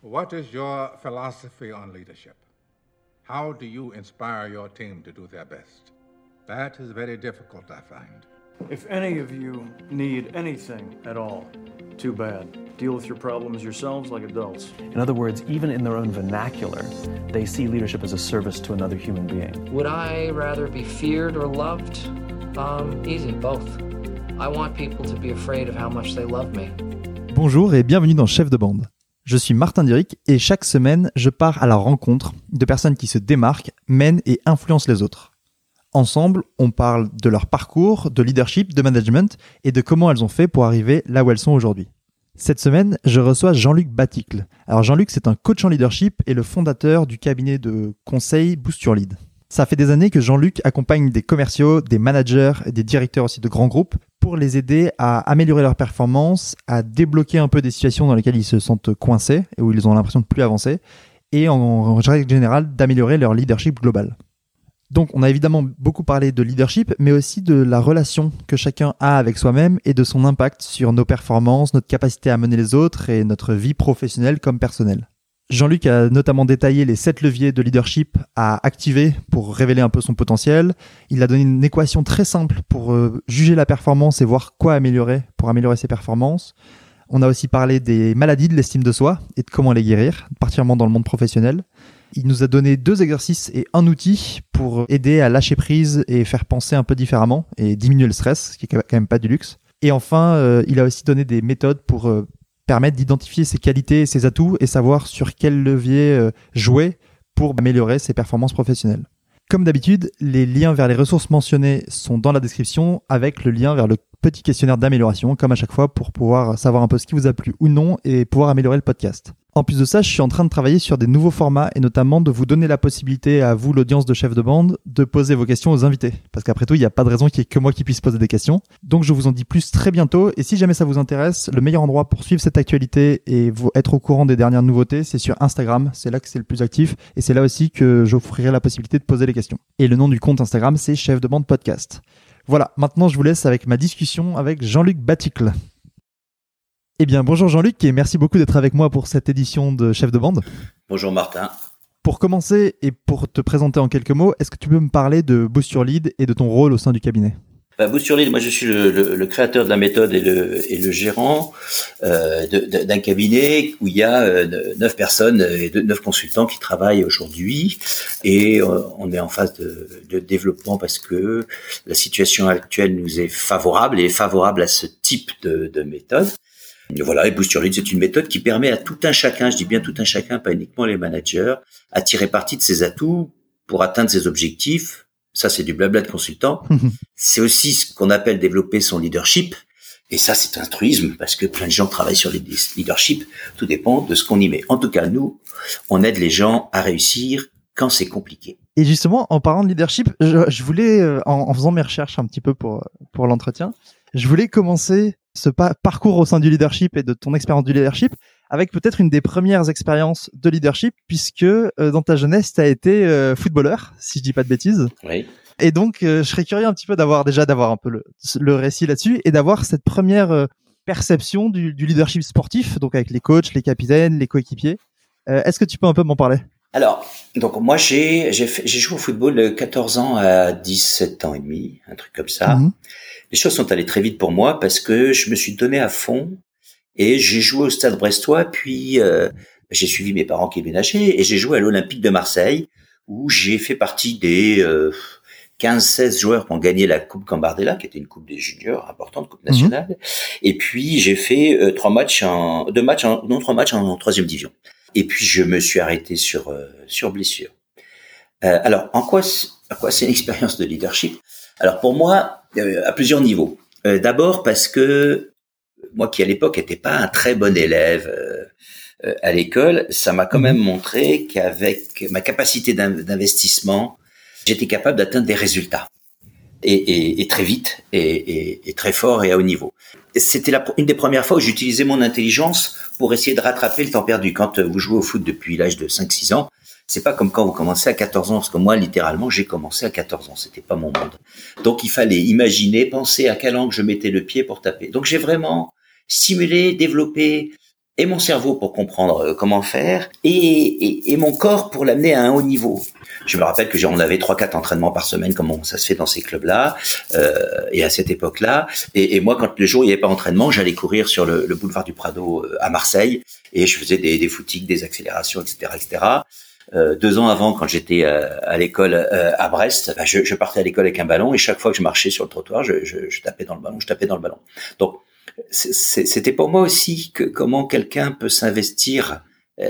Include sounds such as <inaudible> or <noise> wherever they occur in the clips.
What is your philosophy on leadership? How do you inspire your team to do their best? That is very difficult, I find. If any of you need anything at all, too bad. Deal with your problems yourselves like adults. In other words, even in their own vernacular, they see leadership as a service to another human being. Would I rather be feared or loved? Um, easy, both. I want people to be afraid of how much they love me. Bonjour et bienvenue dans Chef de bande. Je suis Martin Diric et chaque semaine, je pars à la rencontre de personnes qui se démarquent, mènent et influencent les autres. Ensemble, on parle de leur parcours, de leadership, de management et de comment elles ont fait pour arriver là où elles sont aujourd'hui. Cette semaine, je reçois Jean-Luc Baticle. Alors Jean-Luc, c'est un coach en leadership et le fondateur du cabinet de conseil Boost Your Lead. Ça fait des années que Jean-Luc accompagne des commerciaux, des managers et des directeurs aussi de grands groupes pour les aider à améliorer leur performance, à débloquer un peu des situations dans lesquelles ils se sentent coincés et où ils ont l'impression de plus avancer et en règle générale d'améliorer leur leadership global. Donc on a évidemment beaucoup parlé de leadership, mais aussi de la relation que chacun a avec soi-même et de son impact sur nos performances, notre capacité à mener les autres et notre vie professionnelle comme personnelle. Jean-Luc a notamment détaillé les sept leviers de leadership à activer pour révéler un peu son potentiel. Il a donné une équation très simple pour euh, juger la performance et voir quoi améliorer pour améliorer ses performances. On a aussi parlé des maladies de l'estime de soi et de comment les guérir, particulièrement dans le monde professionnel. Il nous a donné deux exercices et un outil pour aider à lâcher prise et faire penser un peu différemment et diminuer le stress, ce qui est quand même pas du luxe. Et enfin, euh, il a aussi donné des méthodes pour euh, permettre d'identifier ses qualités et ses atouts et savoir sur quel levier euh, jouer pour améliorer ses performances professionnelles. Comme d'habitude, les liens vers les ressources mentionnées sont dans la description avec le lien vers le petit questionnaire d'amélioration, comme à chaque fois, pour pouvoir savoir un peu ce qui vous a plu ou non et pouvoir améliorer le podcast. En plus de ça, je suis en train de travailler sur des nouveaux formats et notamment de vous donner la possibilité à vous, l'audience de chef de bande, de poser vos questions aux invités. Parce qu'après tout, il n'y a pas de raison qu'il n'y ait que moi qui puisse poser des questions. Donc je vous en dis plus très bientôt. Et si jamais ça vous intéresse, le meilleur endroit pour suivre cette actualité et être au courant des dernières nouveautés, c'est sur Instagram. C'est là que c'est le plus actif. Et c'est là aussi que j'offrirai la possibilité de poser les questions. Et le nom du compte Instagram, c'est chef de bande podcast. Voilà, maintenant je vous laisse avec ma discussion avec Jean-Luc Baticle. Eh bien, bonjour Jean-Luc et merci beaucoup d'être avec moi pour cette édition de Chef de bande. Bonjour Martin. Pour commencer et pour te présenter en quelques mots, est-ce que tu peux me parler de Boost Your Lead et de ton rôle au sein du cabinet? Bah, Boost Your Lead, moi je suis le, créateur de la méthode et le, et le gérant euh, d'un cabinet où il y a euh, neuf personnes et neuf consultants qui travaillent aujourd'hui et euh, on est en phase de, de, développement parce que la situation actuelle nous est favorable et est favorable à ce type de, de méthode. Voilà, et Boost Your Lead, c'est une méthode qui permet à tout un chacun, je dis bien tout un chacun, pas uniquement les managers, à tirer parti de ses atouts pour atteindre ses objectifs. Ça, c'est du blabla de consultant. c'est aussi ce qu'on appelle développer son leadership. Et ça, c'est un truisme parce que plein de gens travaillent sur le leadership. Tout dépend de ce qu'on y met. En tout cas, nous, on aide les gens à réussir quand c'est compliqué. Et justement, en parlant de leadership, je, voulais, euh, en, en, faisant mes recherches un petit peu pour pour l'entretien, je voulais commencer ce parcours au sein du leadership et de ton expérience du leadership avec peut-être une des premières expériences de leadership puisque euh, dans ta jeunesse tu as été euh, footballeur si je dis pas de bêtises. Oui. Et donc euh, je serais curieux un petit peu d'avoir déjà d'avoir un peu le, le récit là-dessus et d'avoir cette première perception du, du, leadership sportif donc avec les coachs, les capitaines, les coéquipiers. Est-ce que tu peux un peu m'en parler? Alors, donc moi j'ai j'ai joué au football de 14 ans à 17 ans et demi, un truc comme ça. Mhm les choses sont allées très vite pour moi parce que je me suis donné à fond et j'ai joué au Stade Brestois, puis euh, j'ai suivi mes parents qui déménageaient et j'ai joué à l'Olympique de Marseille où j'ai fait partie des euh, 15-16 joueurs qui ont gagné la Coupe Gambardella, qui était une coupe des juniors importante, coupe mhm. nationale. Et puis j'ai fait euh, trois matchs en deux matchs en, non trois matchs en, troisième division. Et puis je me suis arrêté sur euh, sur blessure. alors en quoi à quoi c'est une expérience de leadership? Alors pour moi, euh, à plusieurs niveaux. Euh, d'abord parce que moi qui à l'époque n'étais pas un très bon élève euh, à l'école, ça m'a quand même montré qu'avec ma capacité d'investissement, j'étais capable d'atteindre des résultats. Et, très vite, et, très fort et à haut niveau. C'était une des premières fois où j'utilisais mon intelligence pour essayer de rattraper le temps perdu. Quand vous jouez au foot depuis l'âge de 5-6 ans, c'est pas comme quand vous commencez à 14 ans, parce que moi, littéralement, j'ai commencé à 14 ans. C'était pas mon monde. Donc, il fallait imaginer, penser à quel angle je mettais le pied pour taper. Donc, j'ai vraiment stimulé, développé et mon cerveau pour comprendre euh, comment faire et, et, et mon corps pour l'amener à un haut niveau. Je me rappelle que on avait trois quatre entraînements par semaine, comme ça se fait dans ces clubs-là, euh, et à cette époque-là. Et, et, moi, quand le jour où il n'y avait pas d'entraînement, j'allais courir sur le, le, boulevard du Prado euh, à Marseille, et je faisais des, des footings, des accélérations, etc., etc. Euh, deux ans avant, quand j'étais euh, à l'école euh, à Brest, bah, je, je, partais à l'école avec un ballon et chaque fois que je marchais sur le trottoir, je, je, je tapais dans le ballon, je tapais dans le ballon. Donc c'était pour moi aussi que comment quelqu'un peut s'investir.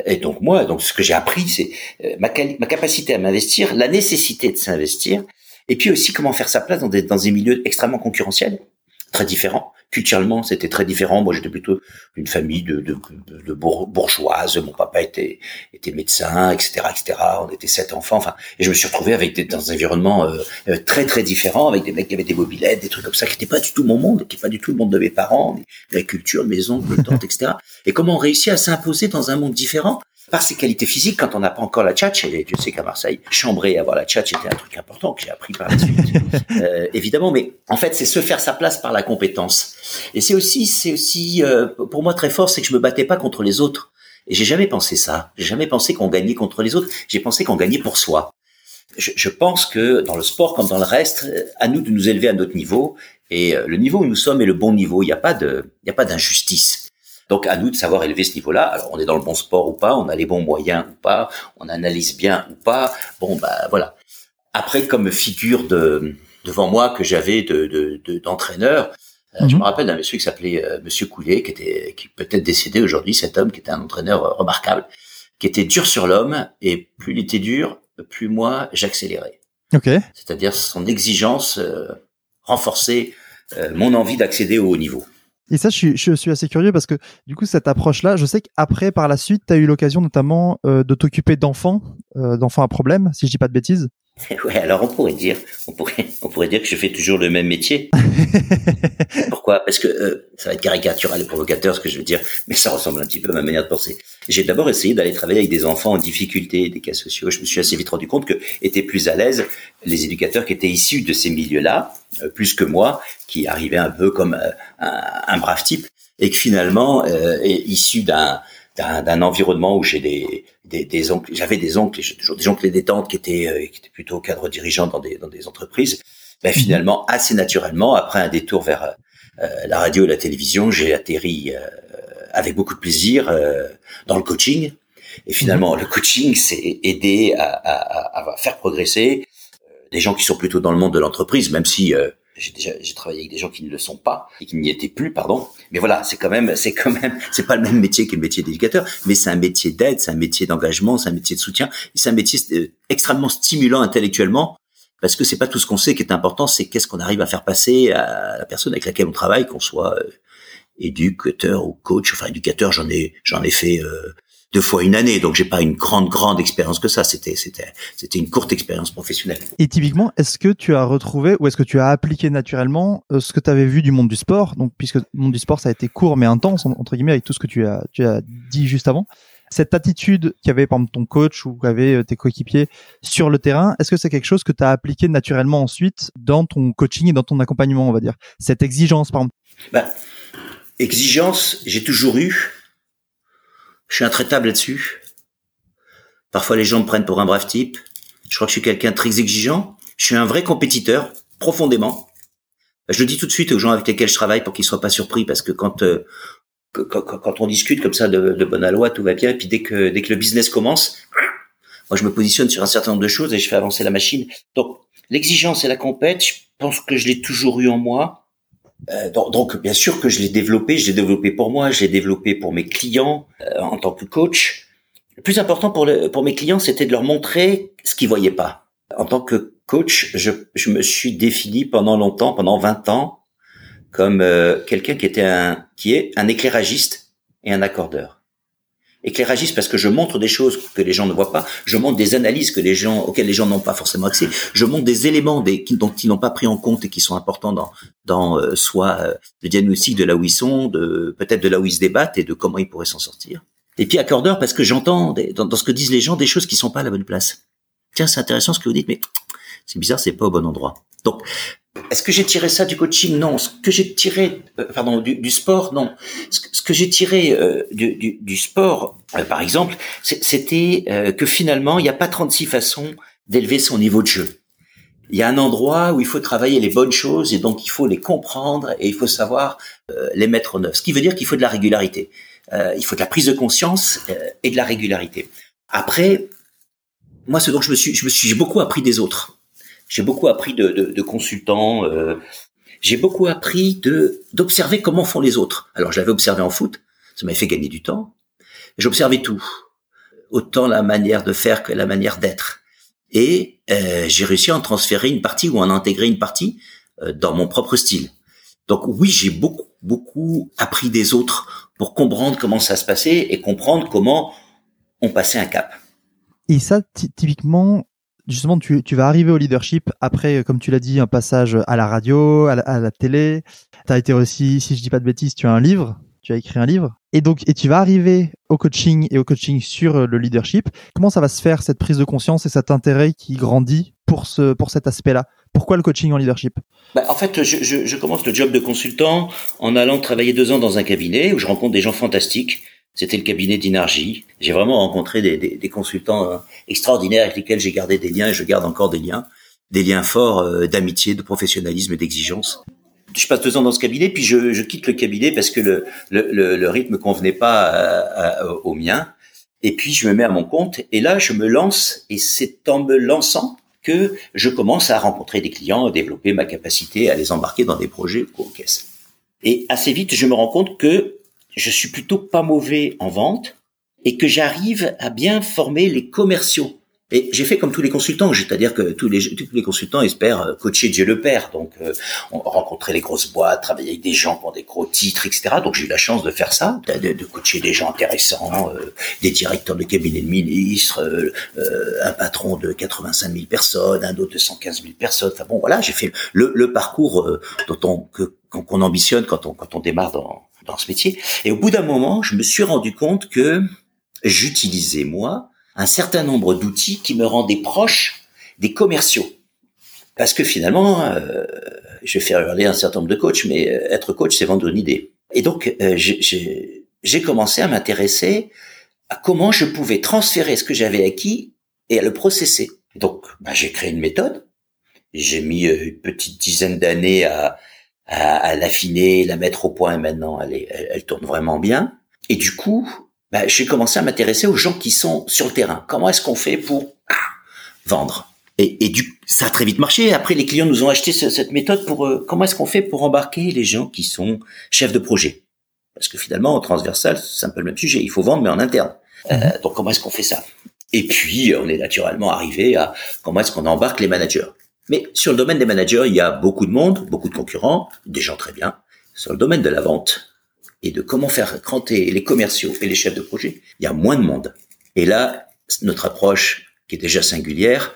Et donc moi, donc ce que j'ai appris, c'est ma, ma capacité à m'investir, la nécessité de s'investir, et puis aussi comment faire sa place dans des, dans des milieux extrêmement concurrentiels, très différents. Culturellement, c'était très différent. Moi, j'étais plutôt une famille de, de, de, bourgeoises. Mon papa était était médecin, etc., etc. On était sept enfants. Enfin, et je me suis retrouvé avec des, dans un environnement euh, euh, très très différent, avec des mecs qui avaient des mobilettes, des trucs comme ça, qui n'étaient pas du tout mon monde, qui n'étaient pas du tout le monde de mes parents, la culture, mes oncles, mes tantes, etc. Et comment on réussit à s'imposer dans un monde différent? Par ses qualités physiques quand on n'a pas encore la tchatch. Et tu sais qu'à Marseille, chambrer, avoir la tchatch était un truc important que j'ai appris par la suite, <laughs> euh, évidemment. Mais en fait, c'est se faire sa place par la compétence. Et c'est aussi, c'est aussi euh, pour moi très fort, c'est que je me battais pas contre les autres. Et j'ai jamais pensé ça. J'ai jamais pensé qu'on gagnait contre les autres. J'ai pensé qu'on gagnait pour soi. Je, je, pense que dans le sport comme dans le reste, à nous de nous élever à notre niveau. Et euh, le niveau où nous sommes est le bon niveau. Il n'y a pas de, il n'y a pas d'injustice. Donc à nous de savoir élever ce niveau-là. Alors on est dans le bon sport ou pas, on a les bons moyens ou pas, on analyse bien ou pas. Bon bah voilà. Après comme figure de devant moi que j'avais de d'entraîneur, de, euh, je mhm. me rappelle d'un monsieur qui s'appelait euh, Monsieur Coulet, qui était qui peut-être décédé aujourd'hui, cet homme qui était un entraîneur euh, remarquable, qui était dur sur l'homme et plus il était dur, plus moi j'accélérais. Ok. C'est-à-dire son exigence renforçait mon envie d'accéder au haut niveau. Et ça, je suis, assez curieux parce que du coup, cette approche-là, je sais qu'après, par la suite, tu eu l'occasion notamment euh, de t'occuper d'enfants, euh, d'enfants à problème, si je dis pas de bêtises. <laughs> Ouais, alors on pourrait dire, on pourrait, <laughs> on pourrait dire que je fais toujours le même métier. <laughs> Pourquoi? Parce que euh, ça va être caricatural et provocateur ce que je veux dire, mais ça ressemble un petit peu à ma manière de penser. J'ai d'abord essayé d'aller travailler avec des enfants en difficulté, des cas sociaux. Je me suis assez vite rendu compte que étaient plus à l'aise les éducateurs qui étaient issus de ces milieux-là, euh, plus que moi, qui arrivais un peu comme euh, un, un, brave type, et que finalement est issu d'un d'un environnement où j'ai des, des, des, oncles, j'avais des oncles, j'ai toujours des oncles et des tantes qui étaient, euh, qui étaient plutôt cadres dirigeants dans des, dans des entreprises. Ben, mhm. finalement, assez naturellement, après un détour vers euh, la radio et la télévision, j'ai atterri euh, avec beaucoup de plaisir dans le coaching. Et finalement, mhm. le coaching, c'est aider à, à, à, faire progresser des gens qui sont plutôt dans le monde de l'entreprise, même si j'ai déjà j'ai travaillé avec des gens qui ne le sont pas et qui n'y étaient plus pardon. Mais voilà c'est quand même c'est quand même c'est pas le même métier que le métier d'éducateur mais c'est un métier d'aide c'est un métier d'engagement c'est un métier de soutien c'est un métier euh, extrêmement stimulant intellectuellement parce que c'est pas tout ce qu'on sait qui est important c'est qu'est-ce qu'on arrive à faire passer à la personne avec laquelle on travaille qu'on soit euh, éducateur ou coach. Enfin éducateur j'en ai j'en ai fait euh, deux fois une année, donc j'ai pas une grande grande expérience que ça. C'était c'était c'était une courte expérience professionnelle. Et typiquement, est-ce que tu as retrouvé ou est-ce que tu as appliqué naturellement euh, ce que tu avais vu du monde du sport? Donc puisque le monde du sport ça a été court mais intense entre guillemets avec tout ce que tu as tu as dit juste avant. Cette attitude qu'avait par exemple ton coach ou qu'avaient euh, tes coéquipiers sur le terrain, est-ce que c'est quelque chose que tu as appliqué naturellement ensuite dans ton coaching et dans ton accompagnement, on va dire? Cette exigence, par exemple? Bah, Exigence, j'ai toujours eu, je suis intraitable là-dessus. Parfois, les gens me prennent pour un brave type. Je crois que je suis quelqu'un de très exigeant. Je suis un vrai compétiteur, profondément. Je le dis tout de suite aux gens avec lesquels je travaille pour qu'ils soient pas surpris, parce que quand euh, quand, on discute comme ça de, de bonne loi, tout va bien. Et puis dès que dès que le business commence, moi je me positionne sur un certain nombre de choses et je fais avancer la machine. Donc l'exigence et la compète, je pense que je l'ai toujours eu en moi. Euh, donc, bien sûr que je l'ai développé, je l'ai développé pour moi, je l'ai développé pour mes clients euh, en tant que coach. Le plus important pour, pour mes clients, c'était de leur montrer ce qu'ils voyaient pas. En tant que coach, je, je me suis défini pendant longtemps, pendant 20 ans, comme euh, quelqu'un qui était un qui est un éclairagiste et un accordeur éclairagiste parce que je montre des choses que les gens ne voient pas, je montre des analyses que les gens auxquelles les gens n'ont pas forcément accès, je montre des éléments des, qui, n'ont pas pris en compte et qui sont importants dans dans euh, soit euh, le diagnostic de là où ils sont, de peut-être de là où ils se débattent et de comment ils pourraient s'en sortir. Et puis accordeur parce que j'entends dans, dans, ce que disent les gens des choses qui sont pas à la bonne place. Tiens, c'est intéressant ce que vous dites, mais c'est bizarre, c'est pas au bon endroit. Donc Est-ce que j'ai tiré ça du coaching Non. Ce que j'ai tiré, euh, pardon, du, sport, non. Ce, que j'ai tiré euh, du, du, sport, euh, par exemple, c'était que finalement, il n'y a pas 36 façons d'élever son niveau de jeu. Il y a un endroit où il faut travailler les bonnes choses et donc il faut les comprendre et il faut savoir les mettre en œuvre. Ce qui veut dire qu'il faut de la régularité. il faut de la prise de conscience et de la régularité. Après, moi, ce dont je me suis, je me suis, beaucoup appris des autres. J'ai beaucoup appris de, de, de consultants. Euh, j'ai beaucoup appris de d'observer comment font les autres. Alors, je l'avais observé en foot, ça m'avait fait gagner du temps. J'observais tout, autant la manière de faire que la manière d'être. Et euh, j'ai réussi à en transférer une partie ou à en intégrer une partie euh, dans mon propre style. Donc oui, j'ai beaucoup beaucoup appris des autres pour comprendre comment ça se passait et comprendre comment on passait un cap. Et ça, typiquement, justement, tu, tu, vas arriver au leadership après, comme tu l'as dit, un passage à la radio, à la, télé. Tu as été aussi, si je dis pas de bêtises, tu as un livre, tu as écrit un livre. Et donc, et tu vas arriver au coaching et au coaching sur le leadership. Comment ça va se faire, cette prise de conscience et cet intérêt qui grandit pour, ce, pour cet aspect-là? Pourquoi le coaching en leadership? Bah, En fait, je, je, je commence le job de consultant en allant travailler deux ans dans un cabinet où je rencontre des gens fantastiques c'était le cabinet d'énergie. J'ai vraiment rencontré des, des, des consultants euh, extraordinaires avec lesquels j'ai gardé des liens et je garde encore des liens, des liens forts euh, d'amitié, de professionnalisme et d'exigence. Je passe deux ans dans ce cabinet, puis je, je quitte le cabinet parce que le, le, le, rythme convenait pas euh, au mien. Et puis je me mets à mon compte et là je me lance et c'est en me lançant que je commence à rencontrer des clients, à développer ma capacité à les embarquer dans des projets caisse. Et assez vite, je me rends compte que je suis plutôt pas mauvais en vente et que j'arrive à bien former les commerciaux. Et j'ai fait comme tous les consultants, c'est-à-dire que tous les, tous les consultants espèrent euh, coacher Dieu le Père, donc euh, rencontrer les grosses boîtes, travailler avec des gens pour des gros titres, etc. Donc j'ai eu la chance de faire ça, de, de coacher des gens intéressants, euh, des directeurs de cabinet de ministres, euh, un patron de 85 000 personnes, un autre de 115 000 personnes. Enfin bon, voilà, j'ai fait le, le parcours dont on que qu'on ambitionne quand on quand on démarre dans dans ce métier. Et au bout d'un moment, je me suis rendu compte que j'utilisais, moi, un certain nombre d'outils qui me rendaient proche des commerciaux. Parce que finalement, euh, je vais faire hurler un certain nombre de coachs, mais euh, être coach, c'est vendre une idée. Et donc, euh, j'ai commencé à m'intéresser à comment je pouvais transférer ce que j'avais acquis et à le processer. Donc, bah, j'ai créé une méthode. J'ai mis une petite dizaine d'années à, à, l'affiner, la mettre au point et maintenant elle, elle, tourne vraiment bien. Et du coup, bah, j'ai commencé à m'intéresser aux gens qui sont sur le terrain. Comment est-ce qu'on fait pour ah, vendre? Et, et, du, ça a très vite marché. Après, les clients nous ont acheté cette méthode pour euh, comment est-ce qu'on fait pour embarquer les gens qui sont chefs de projet? Parce que finalement, en transversal, c'est un peu le même sujet. Il faut vendre, mais en interne. Euh, mhm. donc, comment est-ce qu'on fait ça? Et puis, on est naturellement arrivé à comment est-ce qu'on embarque les managers. Mais sur le domaine des managers, il y a beaucoup de monde, beaucoup de concurrents, des gens très bien. Sur le domaine de la vente et de comment faire cranter les commerciaux et les chefs de projet, il y a moins de monde. Et là, notre approche, qui est déjà singulière,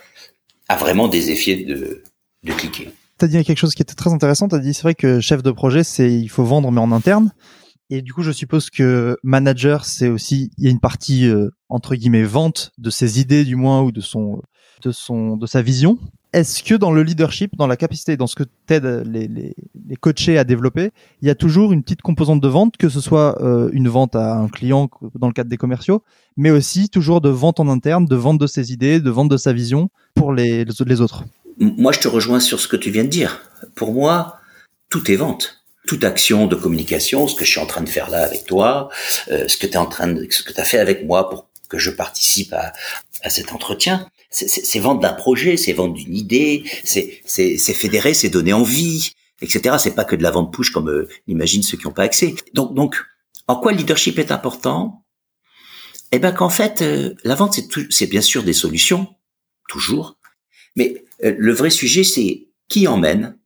a vraiment des effets de, de cliquer. Tu as dit quelque chose qui était très intéressant. Tu as dit, c'est vrai que chef de projet, c'est il faut vendre, mais en interne. Et du coup, je suppose que manager, c'est aussi, il y a une partie, euh, entre guillemets, vente de ses idées, du moins, ou de son, de son, de sa vision. Est-ce que dans le leadership, dans la capacité, dans ce que t'aides les, les, coachés à développer, il y a toujours une petite composante de vente, que ce soit euh, une vente à un client dans le cadre des commerciaux, mais aussi toujours de vente en interne, de vente de ses idées, de vente de sa vision pour les, les autres Moi, je te rejoins sur ce que tu viens de dire. Pour moi, tout est vente toute action de communication, ce que je suis en train de faire là avec toi, euh, ce que tu as fait avec moi pour que je participe à, à cet entretien, c'est vendre d'un projet, c'est vendre d'une idée, c'est fédérer, c'est donner envie, etc. C'est pas que de la vente push comme euh, imaginent ceux qui n'ont pas accès. Donc, donc, en quoi le leadership est important? Eh ben qu'en fait, euh, la vente c'est bien sûr des solutions, toujours, mais euh, le vrai sujet c'est qui emmène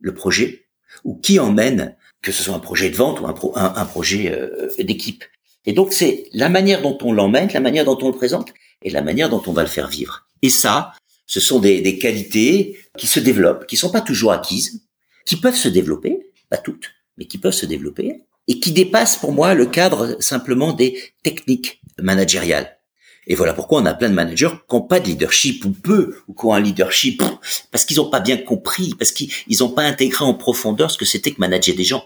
le projet ou qui emmène que ce soit un projet de vente ou un, un, un projet euh, d'équipe. Et donc c'est la manière dont on l'emmène, la manière dont on le présente et la manière dont on va le faire vivre. Et ça, ce sont des, des qualités qui se développent, qui sont pas toujours acquises, qui peuvent se développer, pas toutes, mais qui peuvent se développer, et qui dépassent pour moi le cadre simplement des techniques managériales. Et voilà pourquoi on a plein de managers qui n'ont pas de leadership ou peu, ou qui ont un leadership parce qu'ils n'ont pas bien compris, parce qu'ils n'ont pas intégré en profondeur ce que c'était que manager des gens.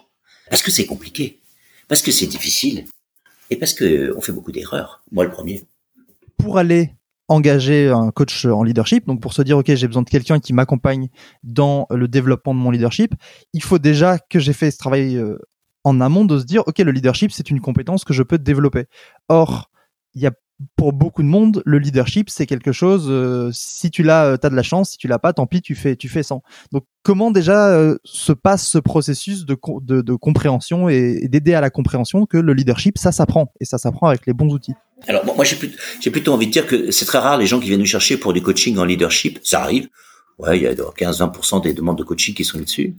Parce que c'est compliqué, parce que c'est difficile, et parce que on fait beaucoup d'erreurs. Moi le premier. Pour aller engager un coach en leadership, donc pour se dire ok j'ai besoin de quelqu'un qui m'accompagne dans le développement de mon leadership, il faut déjà que j'ai fait ce travail euh, en amont de se dire ok le leadership c'est une compétence que je peux développer. Or il y a pour beaucoup de monde, le leadership, c'est quelque chose. Euh, si tu l'as, euh, t'as de la chance. Si tu l'as pas, tant pis, tu fais, tu fais sans. Donc, comment déjà euh, se passe ce processus de, de, de compréhension et, d'aider à la compréhension que le leadership, ça s'apprend et ça s'apprend avec les bons outils? Alors, moi, j'ai, j'ai plutôt envie de dire que c'est très rare les gens qui viennent nous chercher pour du coaching en leadership. Ça arrive. Ouais, il y a 15-20% des demandes de coaching qui sont là-dessus.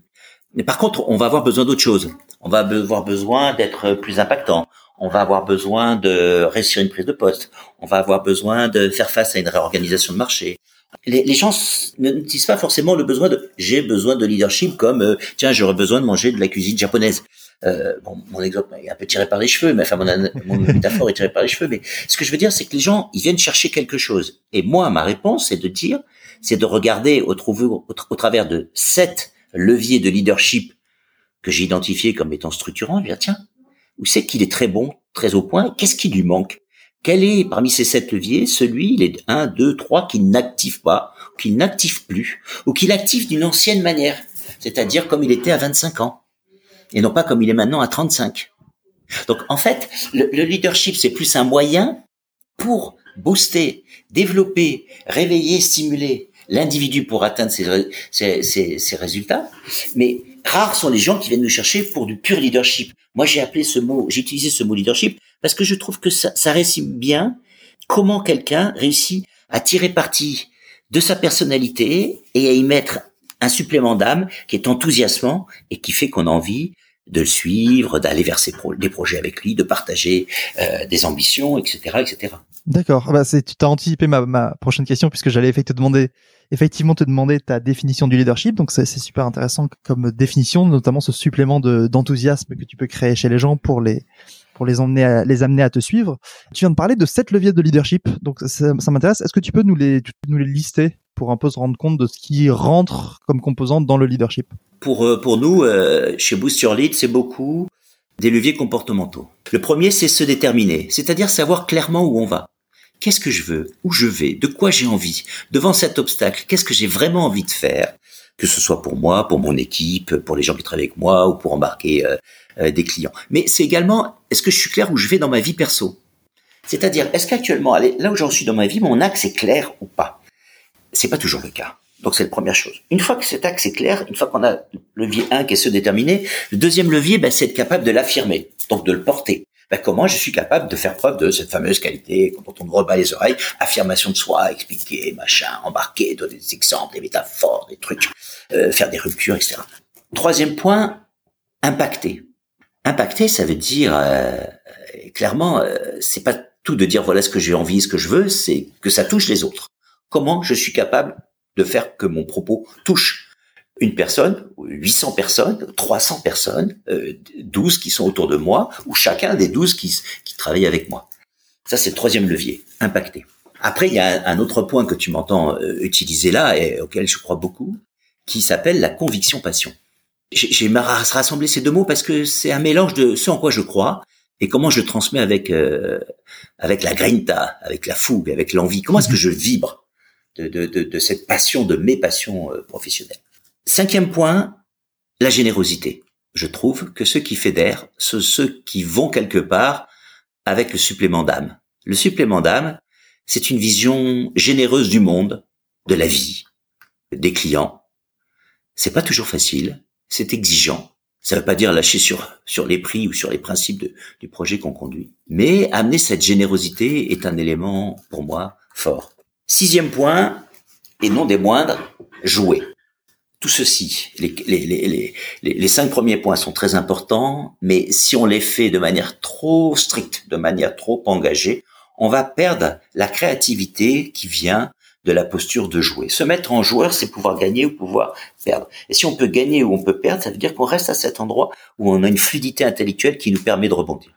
Mais par contre, on va avoir besoin d'autre chose. On va avoir besoin d'être plus impactant on va avoir besoin de réussir une prise de poste, on va avoir besoin de faire face à une réorganisation de marché. Les, gens ne disent pas forcément le besoin de j'ai besoin de leadership comme euh, tiens j'aurais besoin de manger de la cuisine japonaise. Euh, bon, mon exemple est un peu tiré par les cheveux, mais enfin mon, mon <laughs> métaphore est tirée par les cheveux. Mais ce que je veux dire, c'est que les gens ils viennent chercher quelque chose. Et moi, ma réponse, c'est de dire, c'est de regarder au, au, au travers de sept leviers de leadership que j'ai identifiés comme étant structurants, dire tiens, où c'est qu'il est très bon, très au point, qu'est-ce qui lui manque? Quel est, parmi ces sept leviers, celui, les un, deux, trois, qui n'active pas, qui n'active plus, ou qui l'active d'une ancienne manière, c'est-à-dire comme il était à 25 ans, et non pas comme il est maintenant à 35. Donc en fait, le, leadership, c'est plus un moyen pour booster, développer, réveiller, stimuler l'individu pour atteindre ses, résultats, mais rares sont les gens qui viennent nous chercher pour du pur leadership. Moi, j'ai appelé ce mot, j'ai utilisé ce mot leadership parce que je trouve que ça, ça récime bien comment quelqu'un réussit à tirer parti de sa personnalité et à y mettre un supplément d'âme qui est enthousiasmant et qui fait qu'on a envie de le suivre, d'aller vers ses des projets avec lui, de partager euh, des ambitions, etc., etc. D'accord. Bah, tu t'as anticipé ma, ma, prochaine question puisque j'allais effectivement te demander, effectivement te demander ta définition du leadership. Donc c'est super intéressant comme définition, notamment ce supplément d'enthousiasme que tu peux créer chez les gens pour les pour les emmener les amener à te suivre. Tu viens de parler de sept leviers de leadership. Donc ça, m'intéresse. Est-ce que tu peux nous les lister pour un peu se rendre compte de ce qui rentre comme composante dans le leadership? Pour euh, pour nous euh, chez Boost Your Lead, c'est beaucoup des leviers comportementaux. Le premier, c'est se déterminer, c'est-à-dire savoir clairement où on va. Qu'est-ce que je veux? Où je vais? De quoi j'ai envie? Devant cet obstacle, qu'est-ce que j'ai vraiment envie de faire? Que ce soit pour moi, pour mon équipe, pour les gens qui travaillent avec moi ou pour embarquer euh, des clients. Mais c'est également, est-ce que je suis clair où je vais dans ma vie perso? C'est-à-dire, est-ce qu'actuellement, là où j'en suis dans ma vie, mon axe est clair ou pas? C'est pas toujours le cas. Donc c'est la première chose. Une fois que cet axe est clair, une fois qu'on a le levier 1 qui est se déterminer, le deuxième levier, ben, c'est être capable de l'affirmer, donc de le porter ben comment je suis capable de faire preuve de cette fameuse qualité quand on rebat les oreilles, affirmation de soi, expliquer, machin, embarquer, donner des exemples, des métaphores, des trucs, euh, faire des ruptures, etc. Troisième point, impacter. Impacter, ça veut dire euh, clairement, euh, c'est pas tout de dire voilà ce que j'ai envie, ce que je veux, c'est que ça touche les autres. Comment je suis capable de faire que mon propos touche une personne, 800 personnes, 300 personnes, euh, 12 qui sont autour de moi, ou chacun des 12 qui, qui travaillent avec moi. Ça, c'est le troisième levier, impacter. Après, il y a un, autre point que tu m'entends euh, utiliser là, et auquel je crois beaucoup, qui s'appelle la conviction-passion. J'ai rassemblé ces deux mots parce que c'est un mélange de ce en quoi je crois et comment je transmets avec euh, avec la grinta, avec la fougue, avec l'envie. Comment est-ce que je vibre de, de, de, de, cette passion, de mes passions euh, professionnelles? Cinquième point, la générosité. Je trouve que ceux qui fédèrent, ceux qui vont quelque part avec le supplément d'âme. Le supplément d'âme, c'est une vision généreuse du monde, de la vie, des clients. C'est pas toujours facile, c'est exigeant. Ça veut pas dire lâcher sur, sur les prix ou sur les principes du projet qu'on conduit. Mais amener cette générosité est un élément, pour moi, fort. Sixième point, et non des moindres, jouer tout ceci, les, les, les, les, cinq premiers points sont très importants, mais si on les fait de manière trop stricte, de manière trop engagée, on va perdre la créativité qui vient de la posture de jouer. Se mettre en joueur, c'est pouvoir gagner ou pouvoir perdre. Et si on peut gagner ou on peut perdre, ça veut dire qu'on reste à cet endroit où on a une fluidité intellectuelle qui nous permet de rebondir.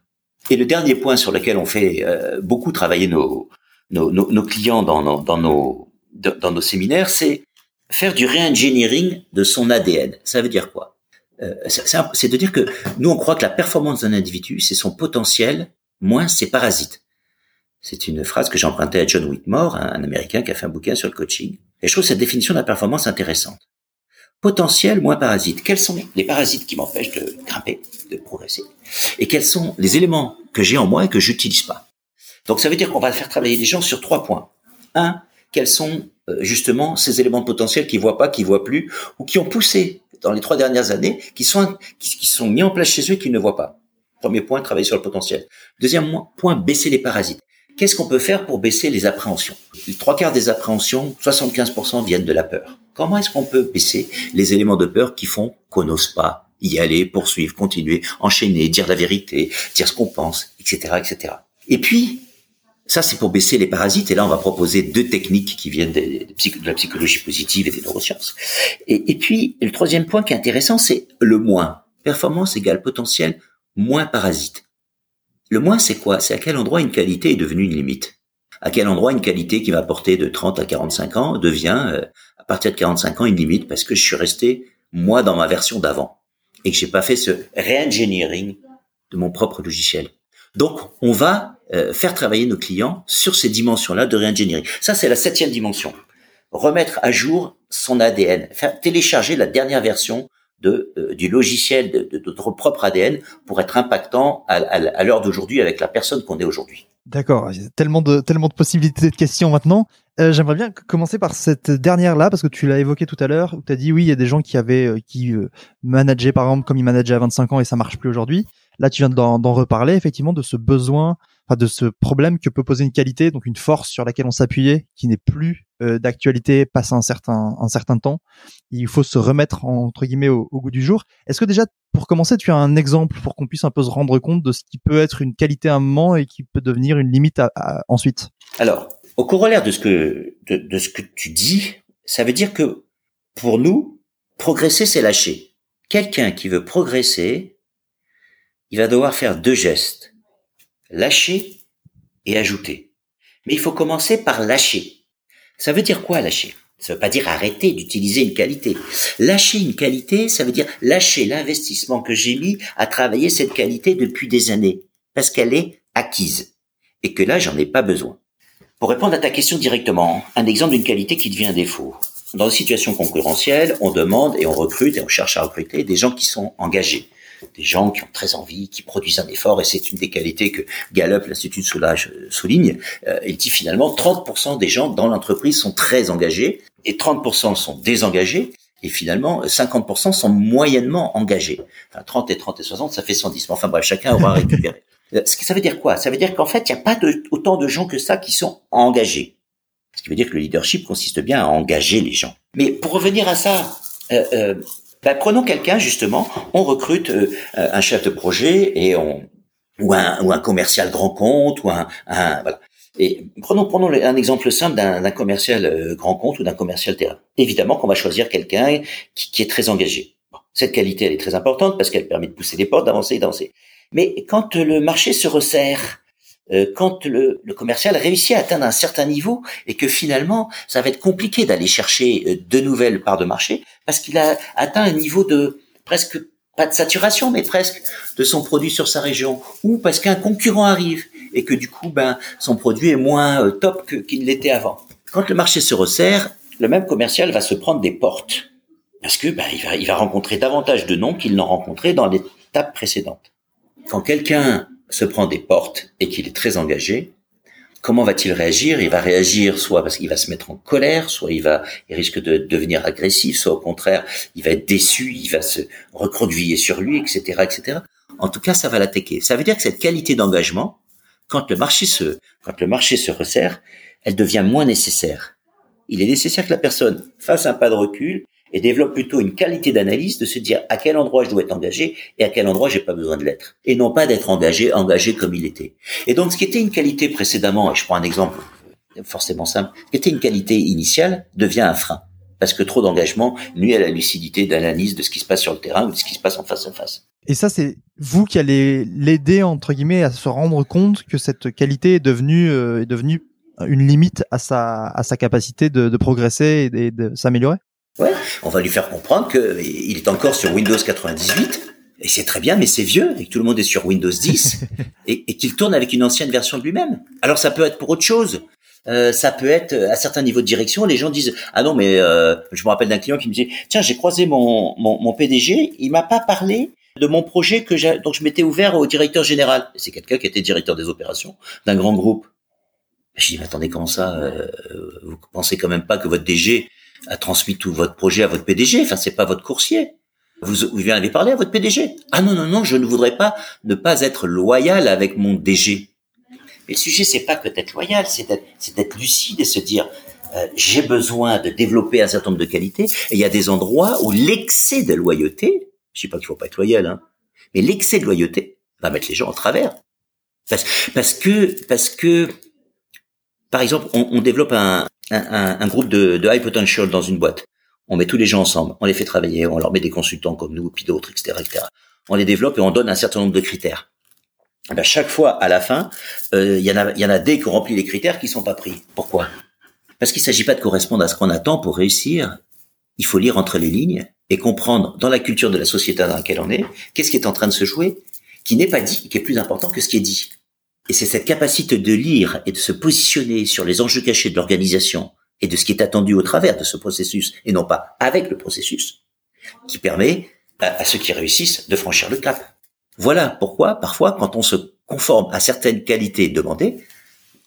Et le dernier point sur lequel on fait euh, beaucoup travailler nos, nos, nos, clients dans, dans, nos, dans nos séminaires, c'est faire du re-engineering de son ADN. Ça veut dire quoi? Euh, C'est de dire que nous, on croit que la performance d'un individu, c'est son potentiel moins ses parasites. C'est une phrase que j'ai empruntée à John Whitmore, un Américain qui a fait un bouquin sur le coaching. Et je trouve cette définition de la performance intéressante. Potentiel moins parasite. Quels sont les parasites qui m'empêchent de grimper, de progresser? Et quels sont les éléments que j'ai en moi et que j'utilise pas? Donc ça veut dire qu'on va faire travailler les gens sur trois points. Un, quels sont euh, justement ces éléments potentiels qu'ils voient pas, qu'ils voient plus, ou qui ont poussé dans les trois dernières années, qui sont qui, sont mis en place chez eux et qu'ils ne voient pas? Premier point, travailler sur le potentiel. Deuxième point, baisser les parasites. Qu'est-ce qu'on peut faire pour baisser les appréhensions? Les trois quarts des appréhensions, 75% viennent de la peur. Comment est-ce qu'on peut baisser les éléments de peur qui font qu'on n'ose pas y aller, poursuivre, continuer, enchaîner, dire la vérité, dire ce qu'on pense, etc., etc. Et puis, ça, c'est pour baisser les parasites. Et là, on va proposer deux techniques qui viennent de, la psychologie positive et des neurosciences. Et, et, puis, le troisième point qui est intéressant, c'est le moins. Performance égale potentiel moins parasite. Le moins, c'est quoi? C'est à quel endroit une qualité est devenue une limite? À quel endroit une qualité qui m'a porté de 30 à 45 ans devient, euh, à partir de 45 ans, une limite parce que je suis resté, moi, dans ma version d'avant. Et que j'ai pas fait ce re-engineering de mon propre logiciel. Donc, on va euh, faire travailler nos clients sur ces dimensions-là de réingénierie. Ça, c'est la septième dimension. Remettre à jour son ADN, télécharger la dernière version de, euh, du logiciel de, de, notre propre ADN pour être impactant à, à, l'heure d'aujourd'hui avec la personne qu'on est aujourd'hui. D'accord, tellement de, tellement de possibilités de questions maintenant. Euh, J'aimerais bien commencer par cette dernière-là, parce que tu l'as évoqué tout à l'heure, où tu as dit oui, il y a des gens qui avaient, euh, qui manageaient par exemple comme ils manageaient à 25 ans et ça marche plus aujourd'hui. Là, tu viens d'en reparler, effectivement, de ce besoin de ce problème que peut poser une qualité, donc une force sur laquelle on s'appuyait, qui n'est plus euh, d'actualité passé un certain un certain temps. Il faut se remettre entre guillemets au, goût du jour. Est-ce que déjà pour commencer, tu as un exemple pour qu'on puisse un peu se rendre compte de ce qui peut être une qualité à un moment et qui peut devenir une limite ensuite? Alors, au corollaire de ce que de, de ce que tu dis, ça veut dire que pour nous, progresser, c'est lâcher. Quelqu'un qui veut progresser, il va devoir faire deux gestes lâcher et ajouter. Mais il faut commencer par lâcher. Ça veut dire quoi lâcher? Ça veut pas dire arrêter d'utiliser une qualité. Lâcher une qualité, ça veut dire lâcher l'investissement que j'ai mis à travailler cette qualité depuis des années, parce qu'elle est acquise et que là j'en ai pas besoin. Pour répondre à ta question directement, un exemple d'une qualité qui devient défaut. Dans une situation concurrentielle, on demande et on recrute et on cherche à recruter des gens qui sont engagés des gens qui ont très envie, qui produisent un effort, et c'est une des qualités que Gallup, l'Institut de Soulage, euh, souligne. Euh, il dit finalement 30% des gens dans l'entreprise sont très engagés, et 30% sont désengagés, et finalement 50% sont moyennement engagés. Enfin, 30 et 30 et 60, ça fait 110. Enfin bref, chacun aura récupéré. <laughs> Euh, ça veut dire quoi? Ça veut dire qu'en fait, il n'y a pas de, autant de gens que ça qui sont engagés. Ce qui veut dire que le leadership consiste bien à engager les gens. Mais pour revenir à ça, euh, euh, ben, prenons quelqu'un justement, on recrute euh, un chef de projet et on ou un, ou un commercial grand compte ou un, un voilà. Et prenons prenons un exemple simple d'un commercial euh, grand compte ou d'un commercial terrain. Évidemment qu'on va choisir quelqu'un qui, qui, est très engagé. cette qualité elle est très importante parce qu'elle permet de pousser les portes, d'avancer, d'avancer. Mais quand le marché se resserre, quand le, commercial réussit à atteindre un certain niveau et que finalement ça va être compliqué d'aller chercher euh, de nouvelles parts de marché parce qu'il a atteint un niveau de presque pas de saturation mais presque de son produit sur sa région ou parce qu'un concurrent arrive et que du coup ben son produit est moins euh, top qu'il l'était avant. Quand le marché se resserre, le même commercial va se prendre des portes parce que ben il va il va rencontrer davantage de noms qu'il n'en rencontrait dans l'étape précédente. Quand quelqu'un se prend des portes et qu'il est très engagé, comment va-t-il réagir? Il va réagir soit parce qu'il va se mettre en colère, soit il va, risque de devenir agressif, soit au contraire, il va être déçu, il va se recroqueviller sur lui, etc., etc. En tout cas, ça va l'attaquer. Ça veut dire que cette qualité d'engagement, quand le marché se, quand le marché se resserre, elle devient moins nécessaire. Il est nécessaire que la personne fasse un pas de recul et développe plutôt une qualité d'analyse de se dire à quel endroit je dois être engagé et à quel endroit j'ai pas besoin de l'être et non pas d'être engagé engagé comme il était. Et donc ce qui était une qualité précédemment et je prends un exemple forcément simple, ce qui était une qualité initiale devient un frein parce que trop d'engagement nuit à la lucidité d'analyse de ce qui se passe sur le terrain ou de ce qui se passe en face à face. Et ça, c'est vous qui allez l'aider entre guillemets à se rendre compte que cette qualité est devenue euh, est devenue une limite à sa, à sa capacité de, de progresser et de, s'améliorer? Ouais, on va lui faire comprendre qu'il est encore sur Windows 98, et c'est très bien, mais c'est vieux, et que tout le monde est sur Windows 10, <laughs> et, et qu'il tourne avec une ancienne version de lui-même. Alors ça peut être pour autre chose. Euh, ça peut être à certains niveaux de direction, les gens disent ah non mais euh, je me rappelle d'un client qui me disait tiens j'ai croisé mon, mon, mon PDG, il m'a pas parlé de mon projet que j'ai, donc je m'étais ouvert au directeur général. C'est quelqu'un qui était directeur des opérations d'un grand groupe. Je dis, mais attendez, comment ça euh, Vous pensez quand même pas que votre DG a transmis tout votre projet à votre PDG Enfin, c'est pas votre coursier. Vous, vous lui avez parlé à votre PDG Ah non, non, non, je ne voudrais pas ne pas être loyal avec mon DG. Mais le sujet, c'est pas que d'être loyal, c'est d'être, c'est d'être lucide et se dire, euh, j'ai besoin de développer un certain nombre de qualités. Et il y a des endroits où l'excès de loyauté je dis pas qu'il faut pas être loyal, hein. Mais l'excès de loyauté va mettre les gens en travers. Parce, parce que, parce que, par exemple, on, on développe un, un, un, groupe de, de high potential dans une boîte. On met tous les gens ensemble, on les fait travailler, on leur met des consultants comme nous, puis d'autres, etc., etc. On les développe et on donne un certain nombre de critères. Et ben chaque fois, à la fin, euh, il y en a, y en a des qui ont rempli les critères qui sont pas pris. Pourquoi? Parce qu'il s'agit pas de correspondre à ce qu'on attend pour réussir. Il faut lire entre les lignes et comprendre dans la culture de la société dans laquelle on est, qu'est-ce qui est en train de se jouer, qui n'est pas dit, qui est plus important que ce qui est dit. Et c'est cette capacité de lire et de se positionner sur les enjeux cachés de l'organisation et de ce qui est attendu au travers de ce processus, et non pas avec le processus, qui permet à, ceux qui réussissent de franchir le cap. Voilà pourquoi, parfois, quand on se conforme à certaines qualités demandées,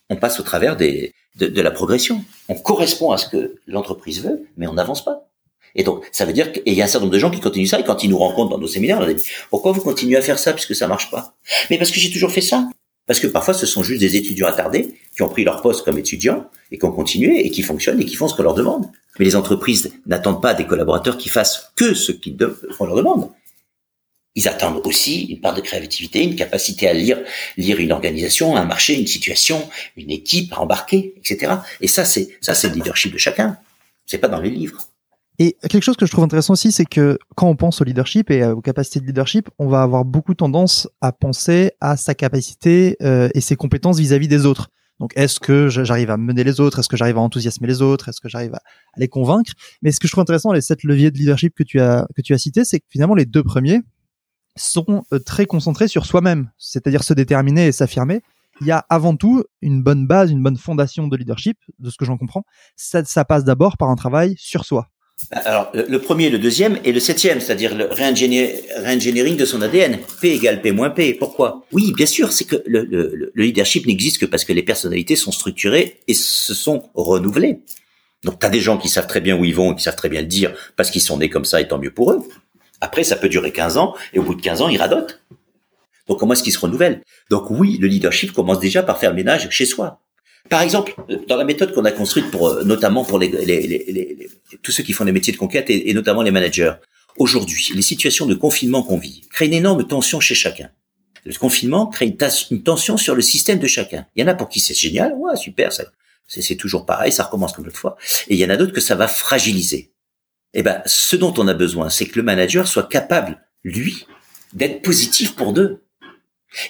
on passe au travers de, de la progression. On correspond à ce que l'entreprise veut, mais on n'avance pas. Et donc, ça veut dire qu'il y a un certain nombre de gens qui continuent ça, et quand ils nous rencontrent dans nos séminaires, on leur dit, pourquoi vous continuez à faire ça puisque ça marche pas? Mais parce que j'ai toujours fait ça. Parce que parfois, ce sont juste des étudiants attardés qui ont pris leur poste comme étudiants et qui ont continué et qui fonctionnent et qui font ce qu'on leur demande. Mais les entreprises n'attendent pas des collaborateurs qui fassent que ce qu'on leur demande. Ils attendent aussi une part de créativité, une capacité à lire, lire une organisation, un marché, une situation, une équipe à embarquer, etc. Et ça, c'est, ça, c'est le leadership de chacun. C'est pas dans les livres. Et quelque chose que je trouve intéressant aussi, c'est que quand on pense au leadership et aux capacités de leadership, on va avoir beaucoup tendance à penser à sa capacité euh, et ses compétences vis-à-vis des autres. Donc, est-ce que j'arrive à mener les autres? Est-ce que j'arrive à enthousiasmer les autres? Est-ce que j'arrive à, les convaincre? Mais ce que je trouve intéressant, les sept leviers de leadership que tu as que tu as cités, c'est que finalement les deux premiers sont euh, très concentrés sur soi-même, c'est-à-dire se déterminer et s'affirmer. Il y a avant tout une bonne base, une bonne fondation de leadership, de ce que j'en comprends. Ça, ça passe d'abord par un travail sur soi. Alors, le premier, le deuxième et le septième, c'est-à-dire le re-engineering de son ADN. P égale P moins P. Pourquoi? Oui, bien sûr, c'est que le, le, le leadership n'existe que parce que les personnalités sont structurées et se sont renouvelées. Donc, tu as des gens qui savent très bien où ils vont et qui savent très bien le dire parce qu'ils sont nés comme ça et tant mieux pour eux. Après, ça peut durer 15 ans et au bout de 15 ans, ils radotent. Donc, comment est-ce qu'ils se renouvellent? Donc, oui, le leadership commence déjà par faire le ménage chez soi. Par exemple, dans la méthode qu'on a construite pour, euh, notamment pour les, les, les, tous ceux qui font des métiers de conquête et, notamment les managers, aujourd'hui, les situations de confinement qu'on vit créent une énorme tension chez chacun. Le confinement crée une, une, tension sur le système de chacun. Il y en a pour qui c'est génial, ouais, super, c'est toujours pareil, ça recommence comme l'autre fois. Et il y en a d'autres que ça va fragiliser. Eh ben, ce dont on a besoin, c'est que le manager soit capable, lui, d'être positif pour deux.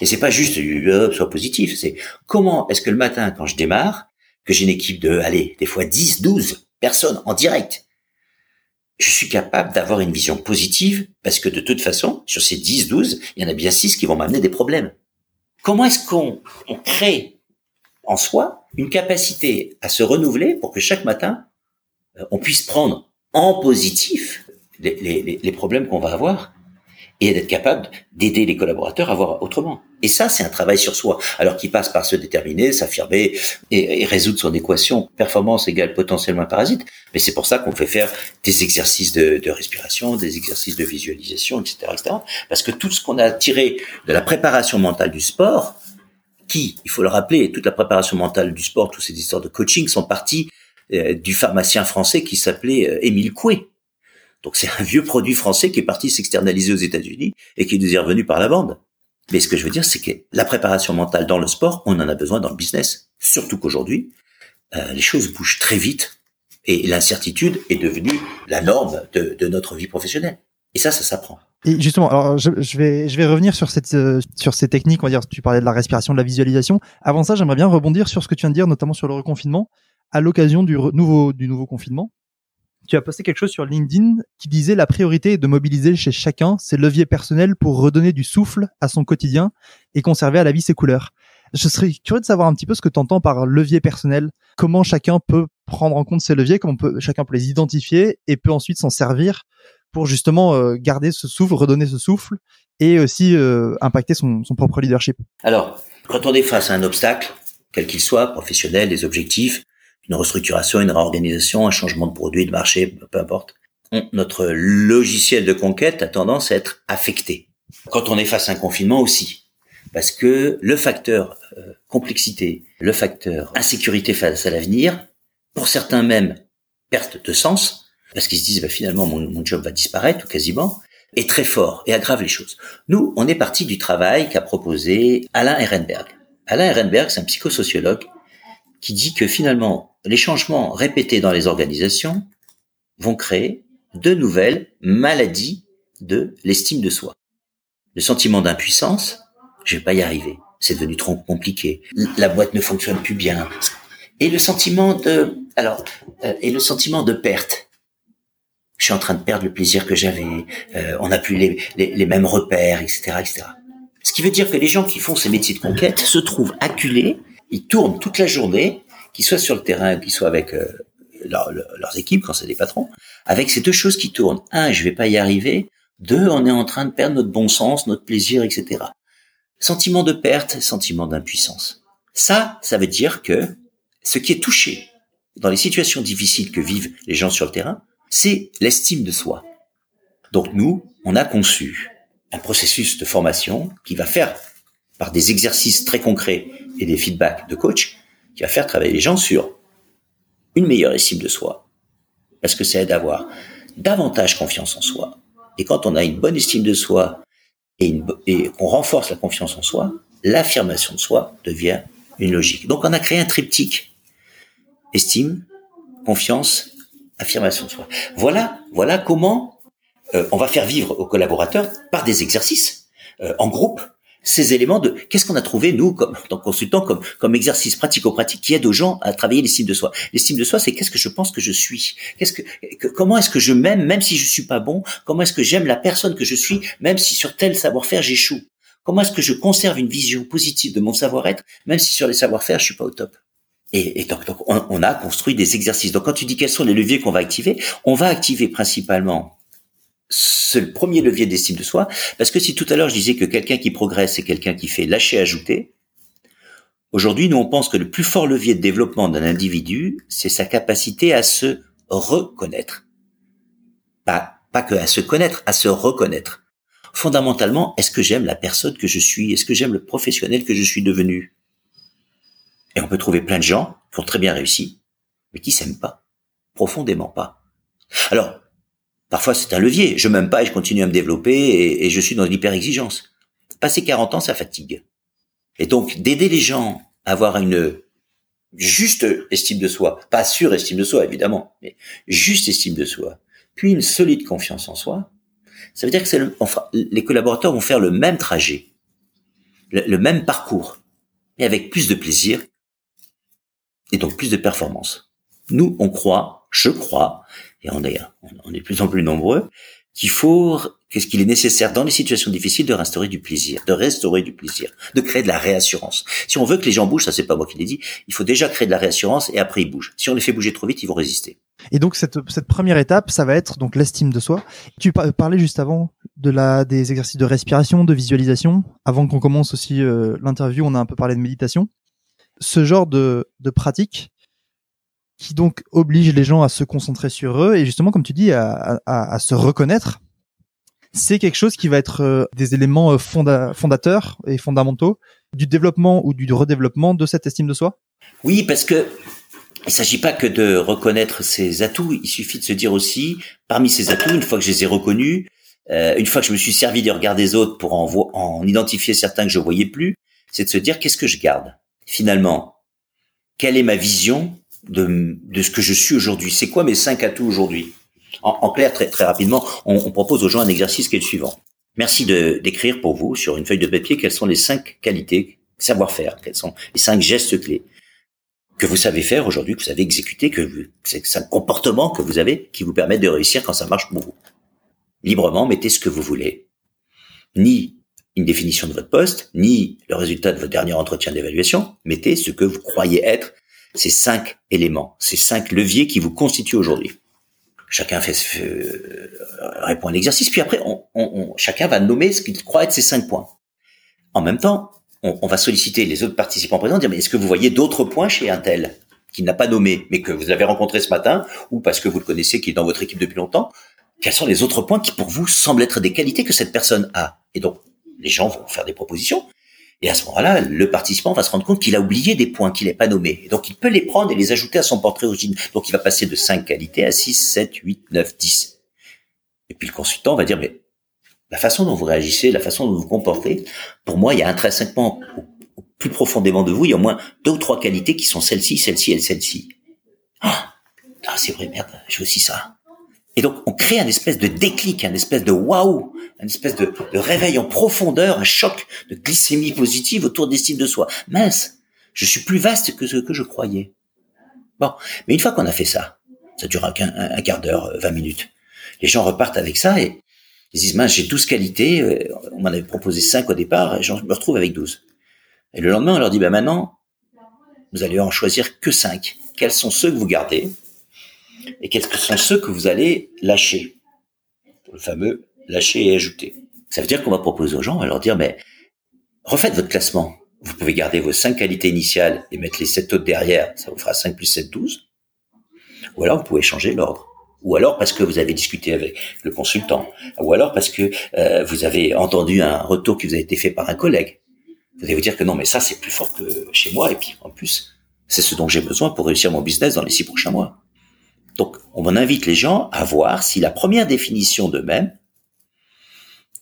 Et c'est pas juste euh, soit positif, c'est comment est-ce que le matin quand je démarre, que j'ai une équipe de allez, des fois 10, 12 personnes en direct, je suis capable d'avoir une vision positive parce que de toute façon, sur ces 10, 12, il y en a bien 6 qui vont m'amener des problèmes. Comment est-ce qu'on on crée en soi une capacité à se renouveler pour que chaque matin, euh, on puisse prendre en positif les, les, les problèmes qu'on va avoir et d'être capable d'aider les collaborateurs à voir autrement. Et ça, c'est un travail sur soi, alors qui passe par se déterminer, s'affirmer et, résoudre son équation performance égale potentiellement parasite. Mais c'est pour ça qu'on fait faire des exercices de, respiration, des exercices de visualisation, etc., etc. Parce que tout ce qu'on a tiré de la préparation mentale du sport, qui, il faut le rappeler, toute la préparation mentale du sport, toutes ces histoires de coaching sont parties euh, du pharmacien français qui s'appelait euh, Émile Coué, donc c'est un vieux produit français qui est parti s'externaliser aux États-Unis et qui nous est revenu par la bande. Mais ce que je veux dire, c'est que la préparation mentale dans le sport, on en a besoin dans le business. Surtout qu'aujourd'hui, euh, les choses bougent très vite et l'incertitude est devenue la norme de, notre vie professionnelle. Et ça, ça s'apprend. Et justement, alors je, vais je vais revenir sur cette euh, sur ces techniques, on va dire. Tu parlais de la respiration, de la visualisation. Avant ça, j'aimerais bien rebondir sur ce que tu viens de dire, notamment sur le reconfinement. À l'occasion du nouveau du nouveau confinement, tu as posté quelque chose sur LinkedIn qui disait la priorité est de mobiliser chez chacun ses leviers personnels pour redonner du souffle à son quotidien et conserver à la vie ses couleurs. Je serais curieux de savoir un petit peu ce que tu entends par levier personnel. Comment chacun peut prendre en compte ces leviers, comment peut, chacun peut les identifier et peut ensuite s'en servir pour justement euh, garder ce souffle, redonner ce souffle et aussi euh, impacter son, son propre leadership. Alors, quand on est face à un obstacle, quel qu'il soit, professionnel, des objectifs, une restructuration, une réorganisation, un changement de produit, de marché, peu importe, notre logiciel de conquête a tendance à être affecté. Quand on est face à un confinement aussi, parce que le facteur euh, complexité, le facteur insécurité face à l'avenir, pour certains même perte de sens, parce qu'ils se disent bah, finalement mon, mon job va disparaître ou quasiment, est très fort et aggrave les choses. Nous, on est parti du travail qu'a proposé Alain Ehrenberg. Alain Ehrenberg, c'est un psychosociologue qui dit que finalement, les changements répétés dans les organisations vont créer de nouvelles maladies de l'estime de soi. Le sentiment d'impuissance, je vais pas y arriver, c'est devenu trop compliqué, la boîte ne fonctionne plus bien, et le sentiment de, alors, euh, et le sentiment de perte. Je suis en train de perdre le plaisir que j'avais, euh, on n'a plus les, les, les, mêmes repères, etc., etc. Ce qui veut dire que les gens qui font ces métiers de conquête se trouvent acculés ils tournent toute la journée, qu'ils soient sur le terrain, qu'ils soient avec euh, leurs équipes quand c'est des patrons, avec ces deux choses qui tournent. Un, je vais pas y arriver. Deux, on est en train de perdre notre bon sens, notre plaisir, etc. Sentiment de perte, sentiment d'impuissance. Ça, ça veut dire que ce qui est touché dans les situations difficiles que vivent les gens sur le terrain, c'est l'estime de soi. Donc nous, on a conçu un processus de formation qui va faire par des exercices très concrets et des feedbacks de coach, qui va faire travailler les gens sur une meilleure estime de soi, parce que ça aide à avoir davantage confiance en soi. Et quand on a une bonne estime de soi et, qu'on renforce la confiance en soi, l'affirmation de soi devient une logique. Donc on a créé un triptyque estime, confiance, affirmation de soi. Voilà, voilà comment euh, on va faire vivre aux collaborateurs par des exercices euh, en groupe ces éléments de qu'est-ce qu'on a trouvé nous comme en tant que consultant comme comme exercice pratico-pratique qui aide aux gens à travailler l'estime de soi. L'estime de soi, c'est qu'est-ce que je pense que je suis. Qu'est-ce que, comment est-ce que je m'aime même si je suis pas bon? Comment est-ce que j'aime la personne que je suis même si sur tel savoir-faire j'échoue? Comment est-ce que je conserve une vision positive de mon savoir-être même si sur les savoir-faire je suis pas au top? Et, et donc, on, on a construit des exercices. Donc quand tu dis quels sont les leviers qu'on va activer, on va activer principalement c'est le premier levier d'estime de soi, parce que si tout à l'heure je disais que quelqu'un qui progresse, c'est quelqu'un qui fait lâcher ajouter, aujourd'hui nous on pense que le plus fort levier de développement d'un individu, c'est sa capacité à se reconnaître. Pas, pas que à se connaître, à se reconnaître. Fondamentalement, est-ce que j'aime la personne que je suis? Est-ce que j'aime le professionnel que je suis devenu? Et on peut trouver plein de gens qui ont très bien réussi, mais qui s'aiment pas, profondément pas. Alors, Parfois, c'est un levier. Je m'aime pas et je continue à me développer et, je suis dans l'hyper-exigence. Passer 40 ans, ça fatigue. Et donc, d'aider les gens à avoir une juste estime de soi, pas estime de soi, évidemment, mais juste estime de soi, puis une solide confiance en soi, ça veut dire que le, les collaborateurs vont faire le même trajet, le même parcours, mais avec plus de plaisir et donc plus de performance. Nous, on croit, je crois, et on est, on est de plus en plus nombreux, qu'il faut, qu'est-ce qu'il est nécessaire dans les situations difficiles de restaurer du plaisir, de restaurer du plaisir, de créer de la réassurance. Si on veut que les gens bougent, ça c'est pas moi qui l'ai dit, il faut déjà créer de la réassurance et après ils bougent. Si on les fait bouger trop vite, ils vont résister. Et donc cette, première étape, ça va être donc l'estime de soi. Tu parlais juste avant de la des exercices de respiration, de visualisation. Avant qu'on commence aussi euh, l'interview, on a un peu parlé de méditation. Ce genre de pratique, qui donc oblige les gens à se concentrer sur eux et justement, comme tu dis, à, se reconnaître. C'est quelque chose qui va être euh, des éléments euh, fondateurs et fondamentaux du développement ou du redéveloppement de cette estime de soi? Oui, parce que il s'agit pas que de reconnaître ses atouts. Il suffit de se dire aussi, parmi ces atouts, une fois que je les ai reconnus, euh, une fois que je me suis servi du regard des autres pour en, en identifier certains que je voyais plus, c'est de se dire qu'est-ce que je garde? Finalement. Quelle est ma vision de, de ce que je suis aujourd'hui. C'est quoi mes cinq atouts aujourd'hui? En, clair, très, très rapidement, on, on, propose aux gens un exercice qui est le suivant. Merci de d'écrire pour vous sur une feuille de papier quelles sont les cinq qualités, savoir-faire, quels sont les cinq gestes clés que vous savez faire aujourd'hui, que vous savez exécuter, que c'est un comportement que vous avez qui vous permet de réussir quand ça marche pour vous. Librement, mettez ce que vous voulez. Ni une définition de votre poste, ni le résultat de votre dernier entretien d'évaluation. Mettez ce que vous croyez être ces cinq éléments, ces cinq leviers qui vous constituent aujourd'hui. Chacun fait, euh, répond à l'exercice, puis après, on, on, chacun va nommer ce qu'il croit être ces cinq points. En même temps, on, on va solliciter les autres participants présents, dire mais est-ce que vous voyez d'autres points chez un tel qui n'a pas nommé, mais que vous avez rencontré ce matin, ou parce que vous le connaissez, qui est dans votre équipe depuis longtemps, quels sont les autres points qui pour vous semblent être des qualités que cette personne a? Et donc, les gens vont faire des propositions. Et à ce moment-là, le participant va se rendre compte qu'il a oublié des points qu'il n'est pas nommés. Et donc, il peut les prendre et les ajouter à son portrait original. Donc, il va passer de 5 qualités à 6, 7, 8, 9, 10. Et puis, le consultant va dire, mais la façon dont vous réagissez, la façon dont vous vous comportez, pour moi, il y a intrinsèquement, plus profondément de vous, il y a au moins deux ou trois qualités qui sont celles-ci, celle-ci et celle-ci. Ah, ah c'est vrai, merde, j'ai aussi ça. Et donc, on crée un espèce de déclic, un espèce de waouh, un espèce de, réveil en profondeur, un choc de glycémie positive autour d'estime de soi. Mince, je suis plus vaste que ce que je croyais. Bon, mais une fois qu'on a fait ça, ça dure un, quart d'heure, 20 minutes. Les gens repartent avec ça et ils disent, mince, j'ai 12 qualités, euh, on m'en avait proposé 5 au départ, et je me retrouve avec 12. Et le lendemain, on leur dit, ben maintenant, vous allez en choisir que 5. Quels sont ceux que vous gardez? Et quels sont ceux que vous allez lâcher? Le fameux lâcher et ajouter. Ça veut dire qu'on va proposer aux gens, on va leur dire, mais refaites votre classement. Vous pouvez garder vos cinq qualités initiales et mettre les sept autres derrière, ça vous fera 5 plus 7, 12. Ou alors vous pouvez changer l'ordre. Ou alors parce que vous avez discuté avec le consultant. Ou alors parce que euh, vous avez entendu un retour qui vous a été fait par un collègue. Vous allez vous dire que non, mais ça c'est plus fort que chez moi. Et puis en plus, c'est ce dont j'ai besoin pour réussir mon business dans les six prochains mois. Donc, on invite les gens à voir si la première définition d'eux-mêmes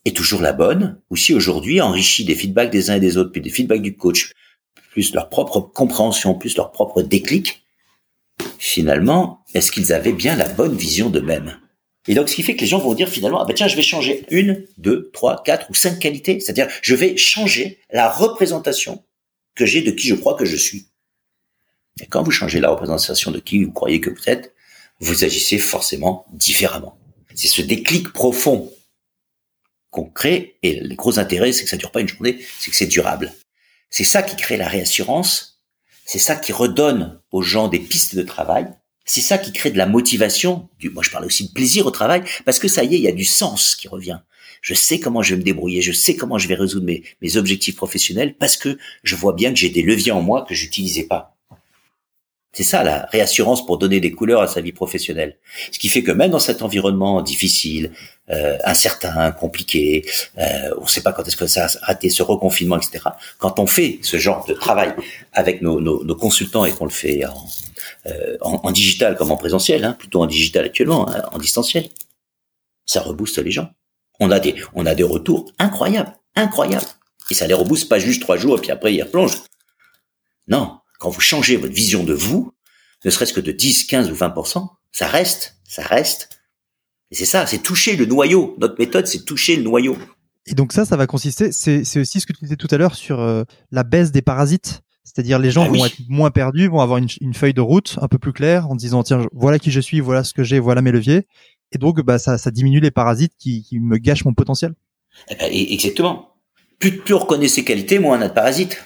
est toujours la bonne, ou si aujourd'hui, enrichi des feedbacks des uns et des autres, puis des feedbacks du coach, plus leur propre compréhension, plus leur propre déclic, finalement, est-ce qu'ils avaient bien la bonne vision d'eux-mêmes? Et donc, ce qui fait que les gens vont dire finalement, ah ben tiens, je vais changer une, deux, trois, quatre ou cinq qualités, c'est-à-dire, je vais changer la représentation que j'ai de qui je crois que je suis. Et quand vous changez la représentation de qui vous croyez que vous êtes, vous agissez forcément différemment. C'est ce déclic profond qu'on crée, et le gros intérêt, c'est que ça dure pas une journée, c'est que c'est durable. C'est ça qui crée la réassurance, c'est ça qui redonne aux gens des pistes de travail, c'est ça qui crée de la motivation, du, moi je parle aussi de plaisir au travail, parce que ça y est, il y a du sens qui revient. Je sais comment je vais me débrouiller, je sais comment je vais résoudre mes, mes objectifs professionnels, parce que je vois bien que j'ai des leviers en moi que j'utilisais pas. C'est ça la réassurance pour donner des couleurs à sa vie professionnelle. Ce qui fait que même dans cet environnement difficile, euh, incertain, compliqué, euh, on ne sait pas quand est-ce que ça a raté ce reconfinement, etc. Quand on fait ce genre de travail avec nos, nos, nos consultants et qu'on le fait en, euh, en, en, digital comme en présentiel, hein, plutôt en digital actuellement, hein, en distanciel, ça rebooste les gens. On a des, on a des retours incroyables, incroyables. Et ça les rebooste pas juste trois jours et puis après ils replongent. Non, quand vous changez votre vision de vous, ne serait-ce que de 10, 15 ou 20%, ça reste, ça reste. Et c'est ça, c'est toucher le noyau. Notre méthode, c'est toucher le noyau. Et donc ça, ça va consister, c'est aussi ce que tu disais tout à l'heure sur euh, la baisse des parasites. C'est-à-dire les gens ah vont être moins perdus, vont avoir une, feuille de route un peu plus claire en disant tiens voilà qui je suis, voilà ce que j'ai, voilà mes leviers. Et donc bah ça, ça diminue les parasites qui, qui me gâchent mon potentiel. Eh ben, exactement. Plus, plus on reconnaît ses qualités, moins on a de parasites.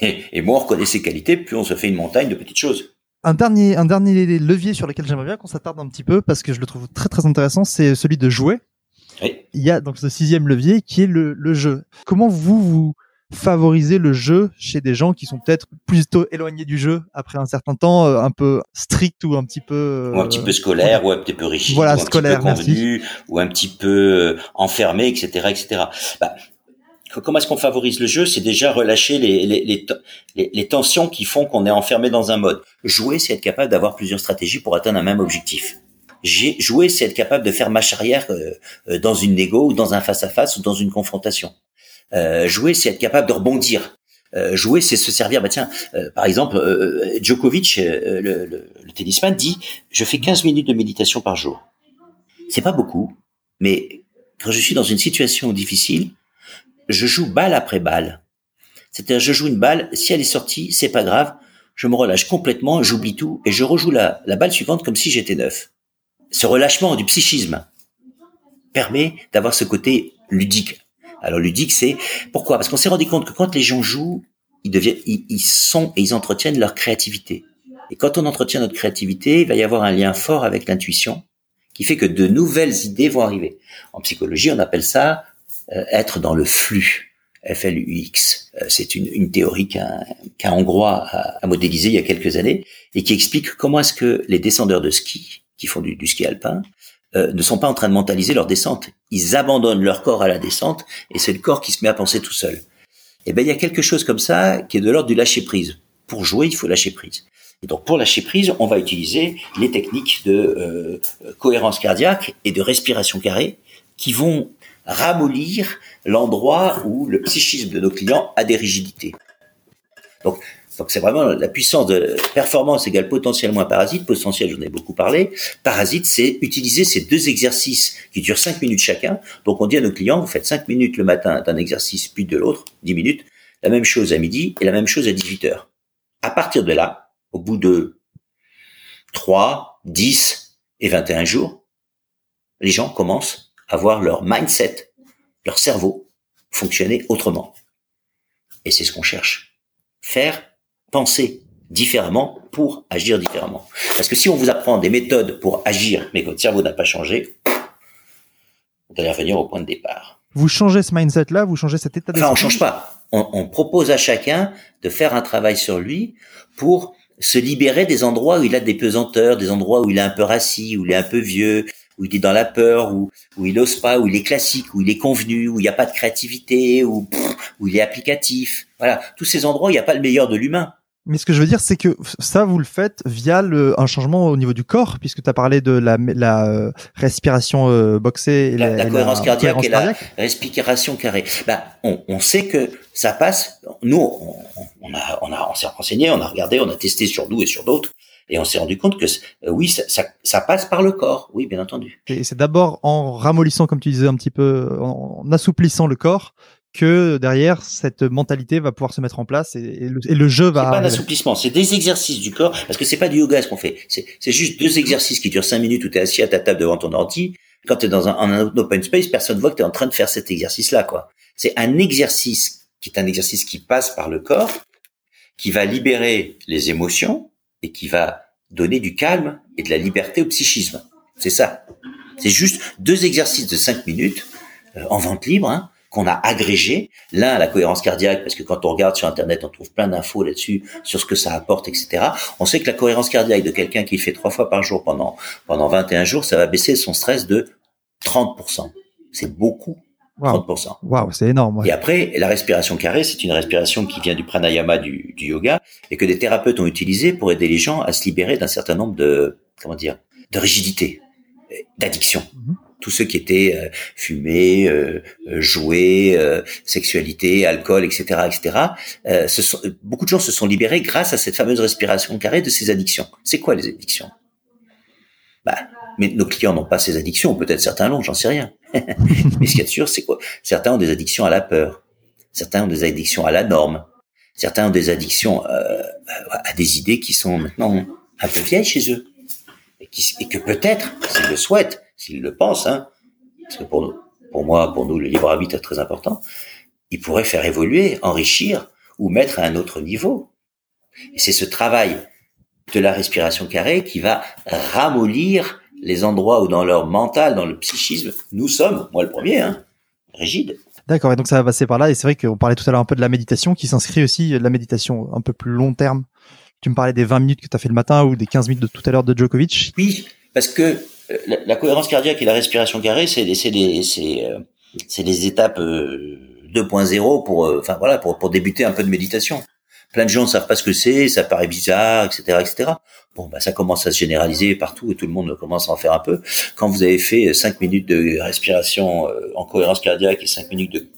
Et, et moins on reconnaît ses qualités, plus on se fait une montagne de petites choses. Un dernier, un dernier levier sur lequel j'aimerais bien qu'on s'attarde un petit peu parce que je le trouve très très intéressant, c'est celui de jouer. Oui. Il y a donc ce sixième levier qui est le, le jeu. Comment vous vous favorisez le jeu chez des gens qui sont peut-être plutôt éloignés du jeu après un certain temps, euh, un peu strict ou un petit peu ou un petit peu scolaire ou un petit peu rigide, voilà, ou un scolaire, petit peu convenu, ou un petit peu enfermé, etc., etc. Bah, comment est-ce qu'on favorise le jeu? C'est déjà relâcher les, les, les, les tensions qui font qu'on est enfermé dans un mode. Jouer, c'est être capable d'avoir plusieurs stratégies pour atteindre un même objectif. Jouer, c'est être capable de faire marche arrière euh, euh, dans une négo ou dans un face-à-face ou dans une confrontation. Euh, jouer, c'est être capable de rebondir. Euh, jouer, c'est se servir. Bah tiens, euh, par exemple, Djokovic, le, le, le, tennisman, dit je fais 15 minutes de méditation par jour. C'est pas beaucoup, mais quand je suis dans une situation difficile, je joue balle après balle. C'est-à-dire, je joue une balle, si elle est sortie, c'est pas grave, je me relâche complètement, j'oublie tout, et je rejoue la, balle suivante comme si j'étais neuf. Ce relâchement du psychisme permet d'avoir ce côté ludique. Alors ludique, c'est pourquoi? Parce qu'on s'est rendu compte que quand les gens jouent, ils deviennent, ils, sont et ils entretiennent leur créativité. Et quand on entretient notre créativité, il va y avoir un lien fort avec l'intuition, qui fait que de nouvelles idées vont arriver. En psychologie, on appelle ça être dans le flux. FLUX. Euh, c'est une, une, théorie qu'un qu'un Hongrois a, a, modélisé il y a quelques années et qui explique comment est-ce que les descendeurs de ski, qui font du, du ski alpin, euh, ne sont pas en train de mentaliser leur descente. Ils abandonnent leur corps à la descente et c'est le corps qui se met à penser tout seul. Et eh ben il y a quelque chose comme ça qui est de l'ordre du lâcher prise. Pour jouer, il faut lâcher prise. Et donc pour lâcher prise, on va utiliser les techniques de euh, cohérence cardiaque et de respiration carrée qui vont ramollir l'endroit où le psychisme de nos clients a des rigidités. Donc donc c'est vraiment la puissance de performance égale potentiel moins parasite. Potentiel, j'en ai beaucoup parlé. Parasite, c'est utiliser ces deux exercices qui durent 5 minutes chacun. Donc on dit à nos clients, vous faites 5 minutes le matin d'un exercice, puis de l'autre, 10 minutes. La même chose à midi et la même chose à 18 heures. À partir de là, au bout de 3, 10 et 21 jours, les gens commencent à voir leur mindset, leur cerveau fonctionner autrement. Et c'est ce qu'on cherche. Faire penser différemment pour agir différemment. Parce que si on vous apprend des méthodes pour agir, mais que votre cerveau n'a pas changé, vous allez revenir au point de départ. Vous changez ce mindset-là, vous changez cet état d'esprit. Enfin, on change pas. On, on, propose à chacun de faire un travail sur lui pour se libérer des endroits où il a des pesanteurs, des endroits où il est un peu rassis, où il est un peu vieux, où il est dans la peur, où, où il n'ose pas, où il est classique, où il est convenu, où il n'y a pas de créativité, où, où il est applicatif. Voilà, tous ces endroits, il n'y a pas le meilleur de l'humain. Mais ce que je veux dire, c'est que ça, vous le faites via le, un changement au niveau du corps, puisque tu as parlé de la, la euh, respiration euh, boxée et la, la, cohérence, cardiaque et la respiration carrée. Bah, on, on, sait que ça passe. Nous, on, on a, on a, on s'est renseigné, on a regardé, on a testé sur nous et sur d'autres. Et on s'est rendu compte que euh, oui, ça, ça, ça, passe par le corps, oui, bien entendu. Et c'est d'abord en ramollissant, comme tu disais un petit peu, en assouplissant le corps, que derrière cette mentalité va pouvoir se mettre en place et, le, jeu va. C'est pas un assouplissement, c'est des exercices du corps parce que c'est pas du yoga ce qu'on fait. C'est juste deux exercices qui durent cinq minutes où tu es assis à ta table devant ton ordi. Quand tu es dans un, un, open space, personne voit que tu es en train de faire cet exercice-là, quoi. C'est un exercice qui est un exercice qui passe par le corps, qui va libérer les émotions et qui va donner du calme et de la liberté au psychisme. C'est ça. C'est juste deux exercices de cinq minutes euh, en vente libre. Hein, qu'on a agrégé. L'un, la cohérence cardiaque, parce que quand on regarde sur Internet, on trouve plein d'infos là-dessus, sur ce que ça apporte, etc. On sait que la cohérence cardiaque de quelqu'un qui fait trois fois par jour pendant, pendant 21 jours, ça va baisser son stress de 30%. C'est beaucoup. 30%. Waouh, c'est énorme. Et après, la respiration carrée, c'est une respiration qui vient du pranayama du, du yoga et que des thérapeutes ont utilisé pour aider les gens à se libérer d'un certain nombre de, comment dire, de rigidité, d'addiction. Mhm tous ceux qui étaient euh, fumés, euh, euh jouer, euh, sexualité, alcool, etc., etc. Ce sont, beaucoup de gens se sont libérés grâce à cette fameuse respiration carrée de ces addictions. C'est quoi les addictions? Bah, mais nos clients n'ont pas ces addictions, peut-être certains l'ont, j'en sais rien. <laughs> mais ce qu'il y a de sûr, c'est quoi? Certains ont des addictions à la peur, certains ont des addictions à la norme, certains ont des addictions à des idées qui sont maintenant un peu vieilles chez eux. Et, qui, et que peut-être, s'ils le souhaitent, s'il le pense, hein, parce que pour nous, pour moi, pour nous, le libre arbitre est très important, il pourrait faire évoluer, enrichir ou mettre à un autre niveau. Et c'est ce travail de la respiration carrée qui va ramollir les endroits où dans leur mental, dans le psychisme, nous sommes, moi le premier, hein, rigides. D'accord, et donc ça va passer par là, et c'est vrai qu'on parlait tout à l'heure un peu de la méditation, qui s'inscrit aussi, de la méditation un peu plus long terme. Tu me parlais des 20 minutes que tu as fait le matin ou des 15 minutes de tout à l'heure de Djokovic. Oui, parce que la, cohérence cardiaque et la respiration carrée, c'est c'est des c'est euh, étapes 2.0 euh, pour euh, enfin voilà pour pour débuter un peu de méditation. Plein de gens ne savent pas ce que c'est, ça paraît bizarre, etc., etc. Bon, bah ça commence à se généraliser partout et tout le monde commence à en faire un peu. Quand vous avez fait 5 minutes de respiration en cohérence cardiaque et 5 minutes de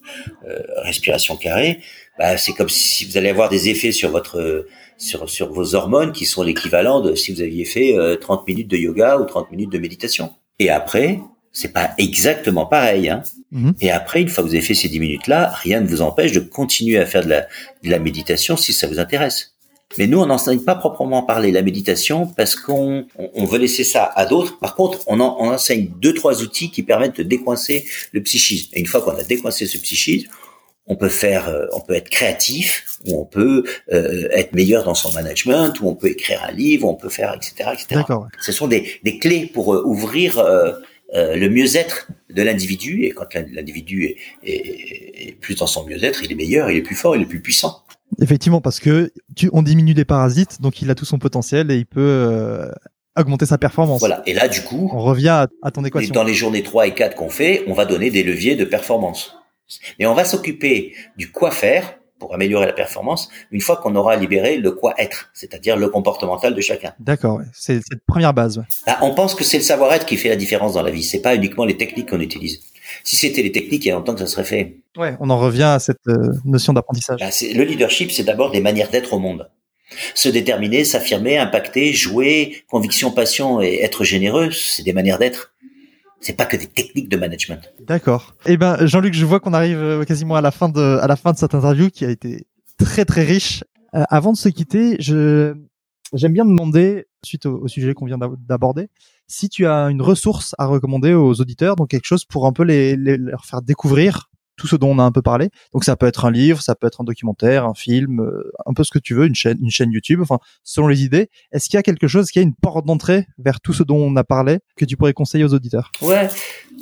respiration carrée, bah c'est comme si vous allez avoir des effets sur votre sur, sur vos hormones qui sont l'équivalent de si vous aviez fait 30 euh, minutes de yoga ou 30 minutes de méditation. Et après, C'est pas exactement pareil. Hein. Mhm. Et après, une fois que vous avez fait ces 10 minutes-là, rien ne vous empêche de continuer à faire de la, de la méditation si ça vous intéresse. Mais nous, on n'enseigne pas proprement parler la méditation parce qu'on on- veut laisser ça à d'autres. Par contre, on, en- on enseigne deux, trois outils qui permettent de décoincer le psychisme. Et une fois qu'on a décoincé ce psychisme, on peut faire, euh, on peut être créatif, ou on peut euh, être meilleur dans son management, ou on peut écrire un livre, ou on peut faire, etc., etc. Ce sont des, des clés pour euh, ouvrir euh, euh, le mieux-être de l'individu. Et quand l'in- l'individu est, est- est plus dans son mieux-être, il est meilleur, il est plus fort, il est plus puissant. Effectivement, parce que tu, on diminue les parasites, donc il a tout son potentiel et il peut euh, augmenter sa performance. Voilà. Et là, du coup, On revient à, à ton Et équation. dans les journées 3 et 4 qu'on fait, on va donner des leviers de performance. Mais on va s'occuper du quoi faire pour améliorer la performance une fois qu'on aura libéré le quoi être, c'est-à-dire le comportemental de chacun. D'accord, c'est la première base. ouais. Bah, on pense que c'est le savoir-être qui fait la différence dans la vie. C'est pas uniquement les techniques qu'on utilise. Si c'était les techniques, il y a longtemps que ça serait fait. Ouais, on en revient à cette euh, notion d'apprentissage. Bah, c'est- le leadership, c'est d'abord des manières d'être au monde. Se déterminer, s'affirmer, impacter, jouer, conviction, passion et être généreux, c'est des manières d'être. C'est pas que des techniques de management. D'accord. Eh ben, Jean-Luc, je vois qu'on arrive euh, quasiment à la fin de, à la fin de cette interview qui a été très très riche. Euh, avant de se quitter, je, j'aime bien demander, suite au, au sujet qu'on vient d'ab- d'aborder, si tu as une ressource à recommander aux auditeurs, donc quelque chose pour un peu les, les- leur faire découvrir tout ce dont on a un peu parlé. Donc ça peut être un livre, ça peut être un documentaire, un film, euh, un peu ce que tu veux, une chaîne, YouTube, enfin selon les idées. Est-ce qu'il y a quelque chose, qui a une porte d'entrée vers tout ce dont on a parlé que tu pourrais conseiller aux auditeurs? Ouais.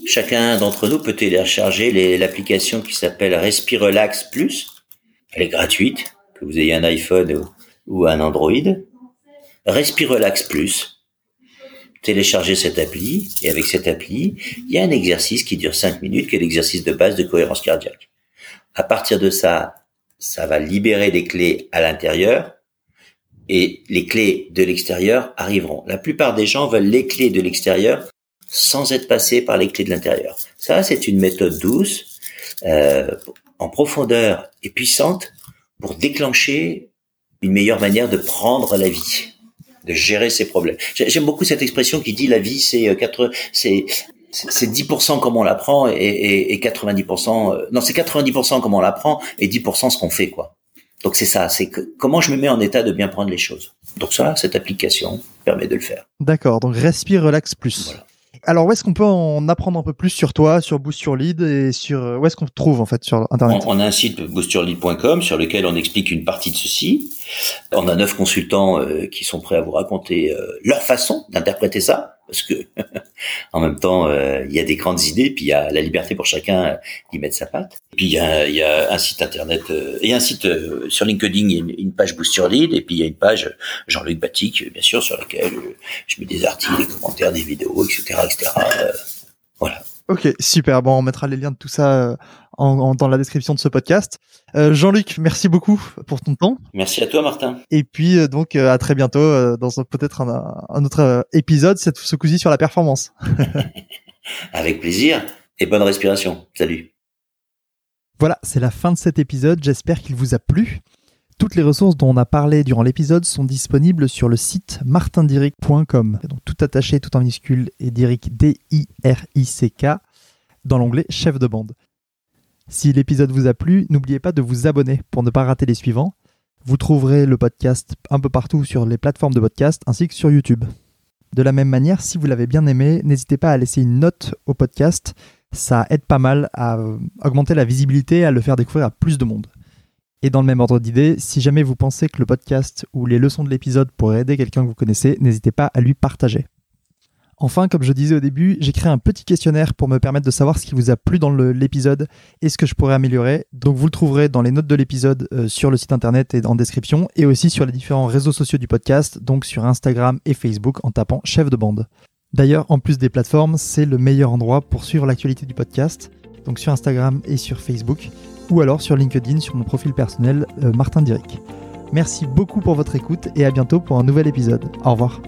Chacun d'entre nous peut télécharger l'application qui s'appelle Respirelax Plus. Elle est gratuite, que vous ayez un iPhone ou, ou un Android. Respirelax Plus. Téléchargez cette appli, et avec cette appli, il y a un exercice qui dure 5 minutes, qui est l'exercice de base de cohérence cardiaque. À partir de ça, ça va libérer des clés à l'intérieur, et les clés de l'extérieur arriveront. La plupart des gens veulent les clés de l'extérieur sans être passé par les clés de l'intérieur. Ça, c'est une méthode douce, euh, en profondeur et puissante pour déclencher une meilleure manière de prendre la vie, de gérer ses problèmes. J'ai- J'aime beaucoup cette expression qui dit la vie, c'est euh, quatre, c'est c'est 10% comme on l'apprend et, et, et 90%, euh, non, c'est 90% comme on l'apprend et 10% ce qu'on fait, quoi. Donc c'est ça, c'est que comment je me mets en état de bien prendre les choses. Donc ça, cette application permet de le faire. D'accord, donc Respire Relax Plus. Voilà. Alors où est-ce qu'on peut en apprendre un peu plus sur toi, sur Boost Your Lead et sur euh, où est-ce qu'on te trouve en fait sur internet? On, a un site boosterlead.com sur lequel on explique une partie de ceci. On a neuf consultants euh, qui sont prêts à vous raconter euh, leur façon d'interpréter ça, parce que <laughs> en même temps, euh, il y a des grandes idées, puis il y a la liberté pour chacun d'y mettre sa patte. Et puis il y a, un site internet euh, et un site euh, sur LinkedIn, il y a une, page Boost Lead, et puis il y a une page Jean-Luc Batic, bien sûr, sur laquelle euh, je mets des articles, des commentaires, des vidéos, etc., etc. Ok, super. Bon, on mettra les liens de tout ça euh, en, en- dans la description de ce podcast. Euh, Jean-Luc, merci beaucoup pour ton temps. Merci à toi, Martin. Et puis euh, donc euh, à très bientôt euh, dans un- peut-être un, un autre épisode, cette, ce coup-ci sur la performance. <laughs> <laughs> Avec plaisir et bonne respiration. Salut. Voilà, c'est la fin de cet épisode. J'espère qu'il vous a plu. Toutes les ressources dont on a parlé durant l'épisode sont disponibles sur le site martindiric.com. Tout attaché, tout en minuscule et Diric D-I-R-I-C-K dans l'onglet chef de bande. Si l'épisode vous a plu, n'oubliez pas de vous abonner pour ne pas rater les suivants. Vous trouverez le podcast un peu partout sur les plateformes de podcast ainsi que sur YouTube. De la même manière, si vous l'avez bien aimé, n'hésitez pas à laisser une note au podcast. Ça aide pas mal à augmenter la visibilité, à le faire découvrir à plus de monde. Et dans le même ordre d'idée, si jamais vous pensez que le podcast ou les leçons de l'épisode pourraient aider quelqu'un que vous connaissez, n'hésitez pas à lui partager. Enfin, comme je disais au début, j'ai créé un petit questionnaire pour me permettre de savoir ce qui vous a plu dans l'épisode et ce que je pourrais améliorer. Donc vous le trouverez dans les notes de l'épisode euh, sur le site internet et en description et aussi sur les différents réseaux sociaux du podcast, donc sur Instagram et Facebook en tapant chef de bande. D'ailleurs, en plus des plateformes, c'est le meilleur endroit pour suivre l'actualité du podcast, donc sur Instagram et sur Facebook, ou alors sur LinkedIn sur mon profil personnel euh, Martin Diric. Merci beaucoup pour votre écoute et à bientôt pour un nouvel épisode. Au revoir.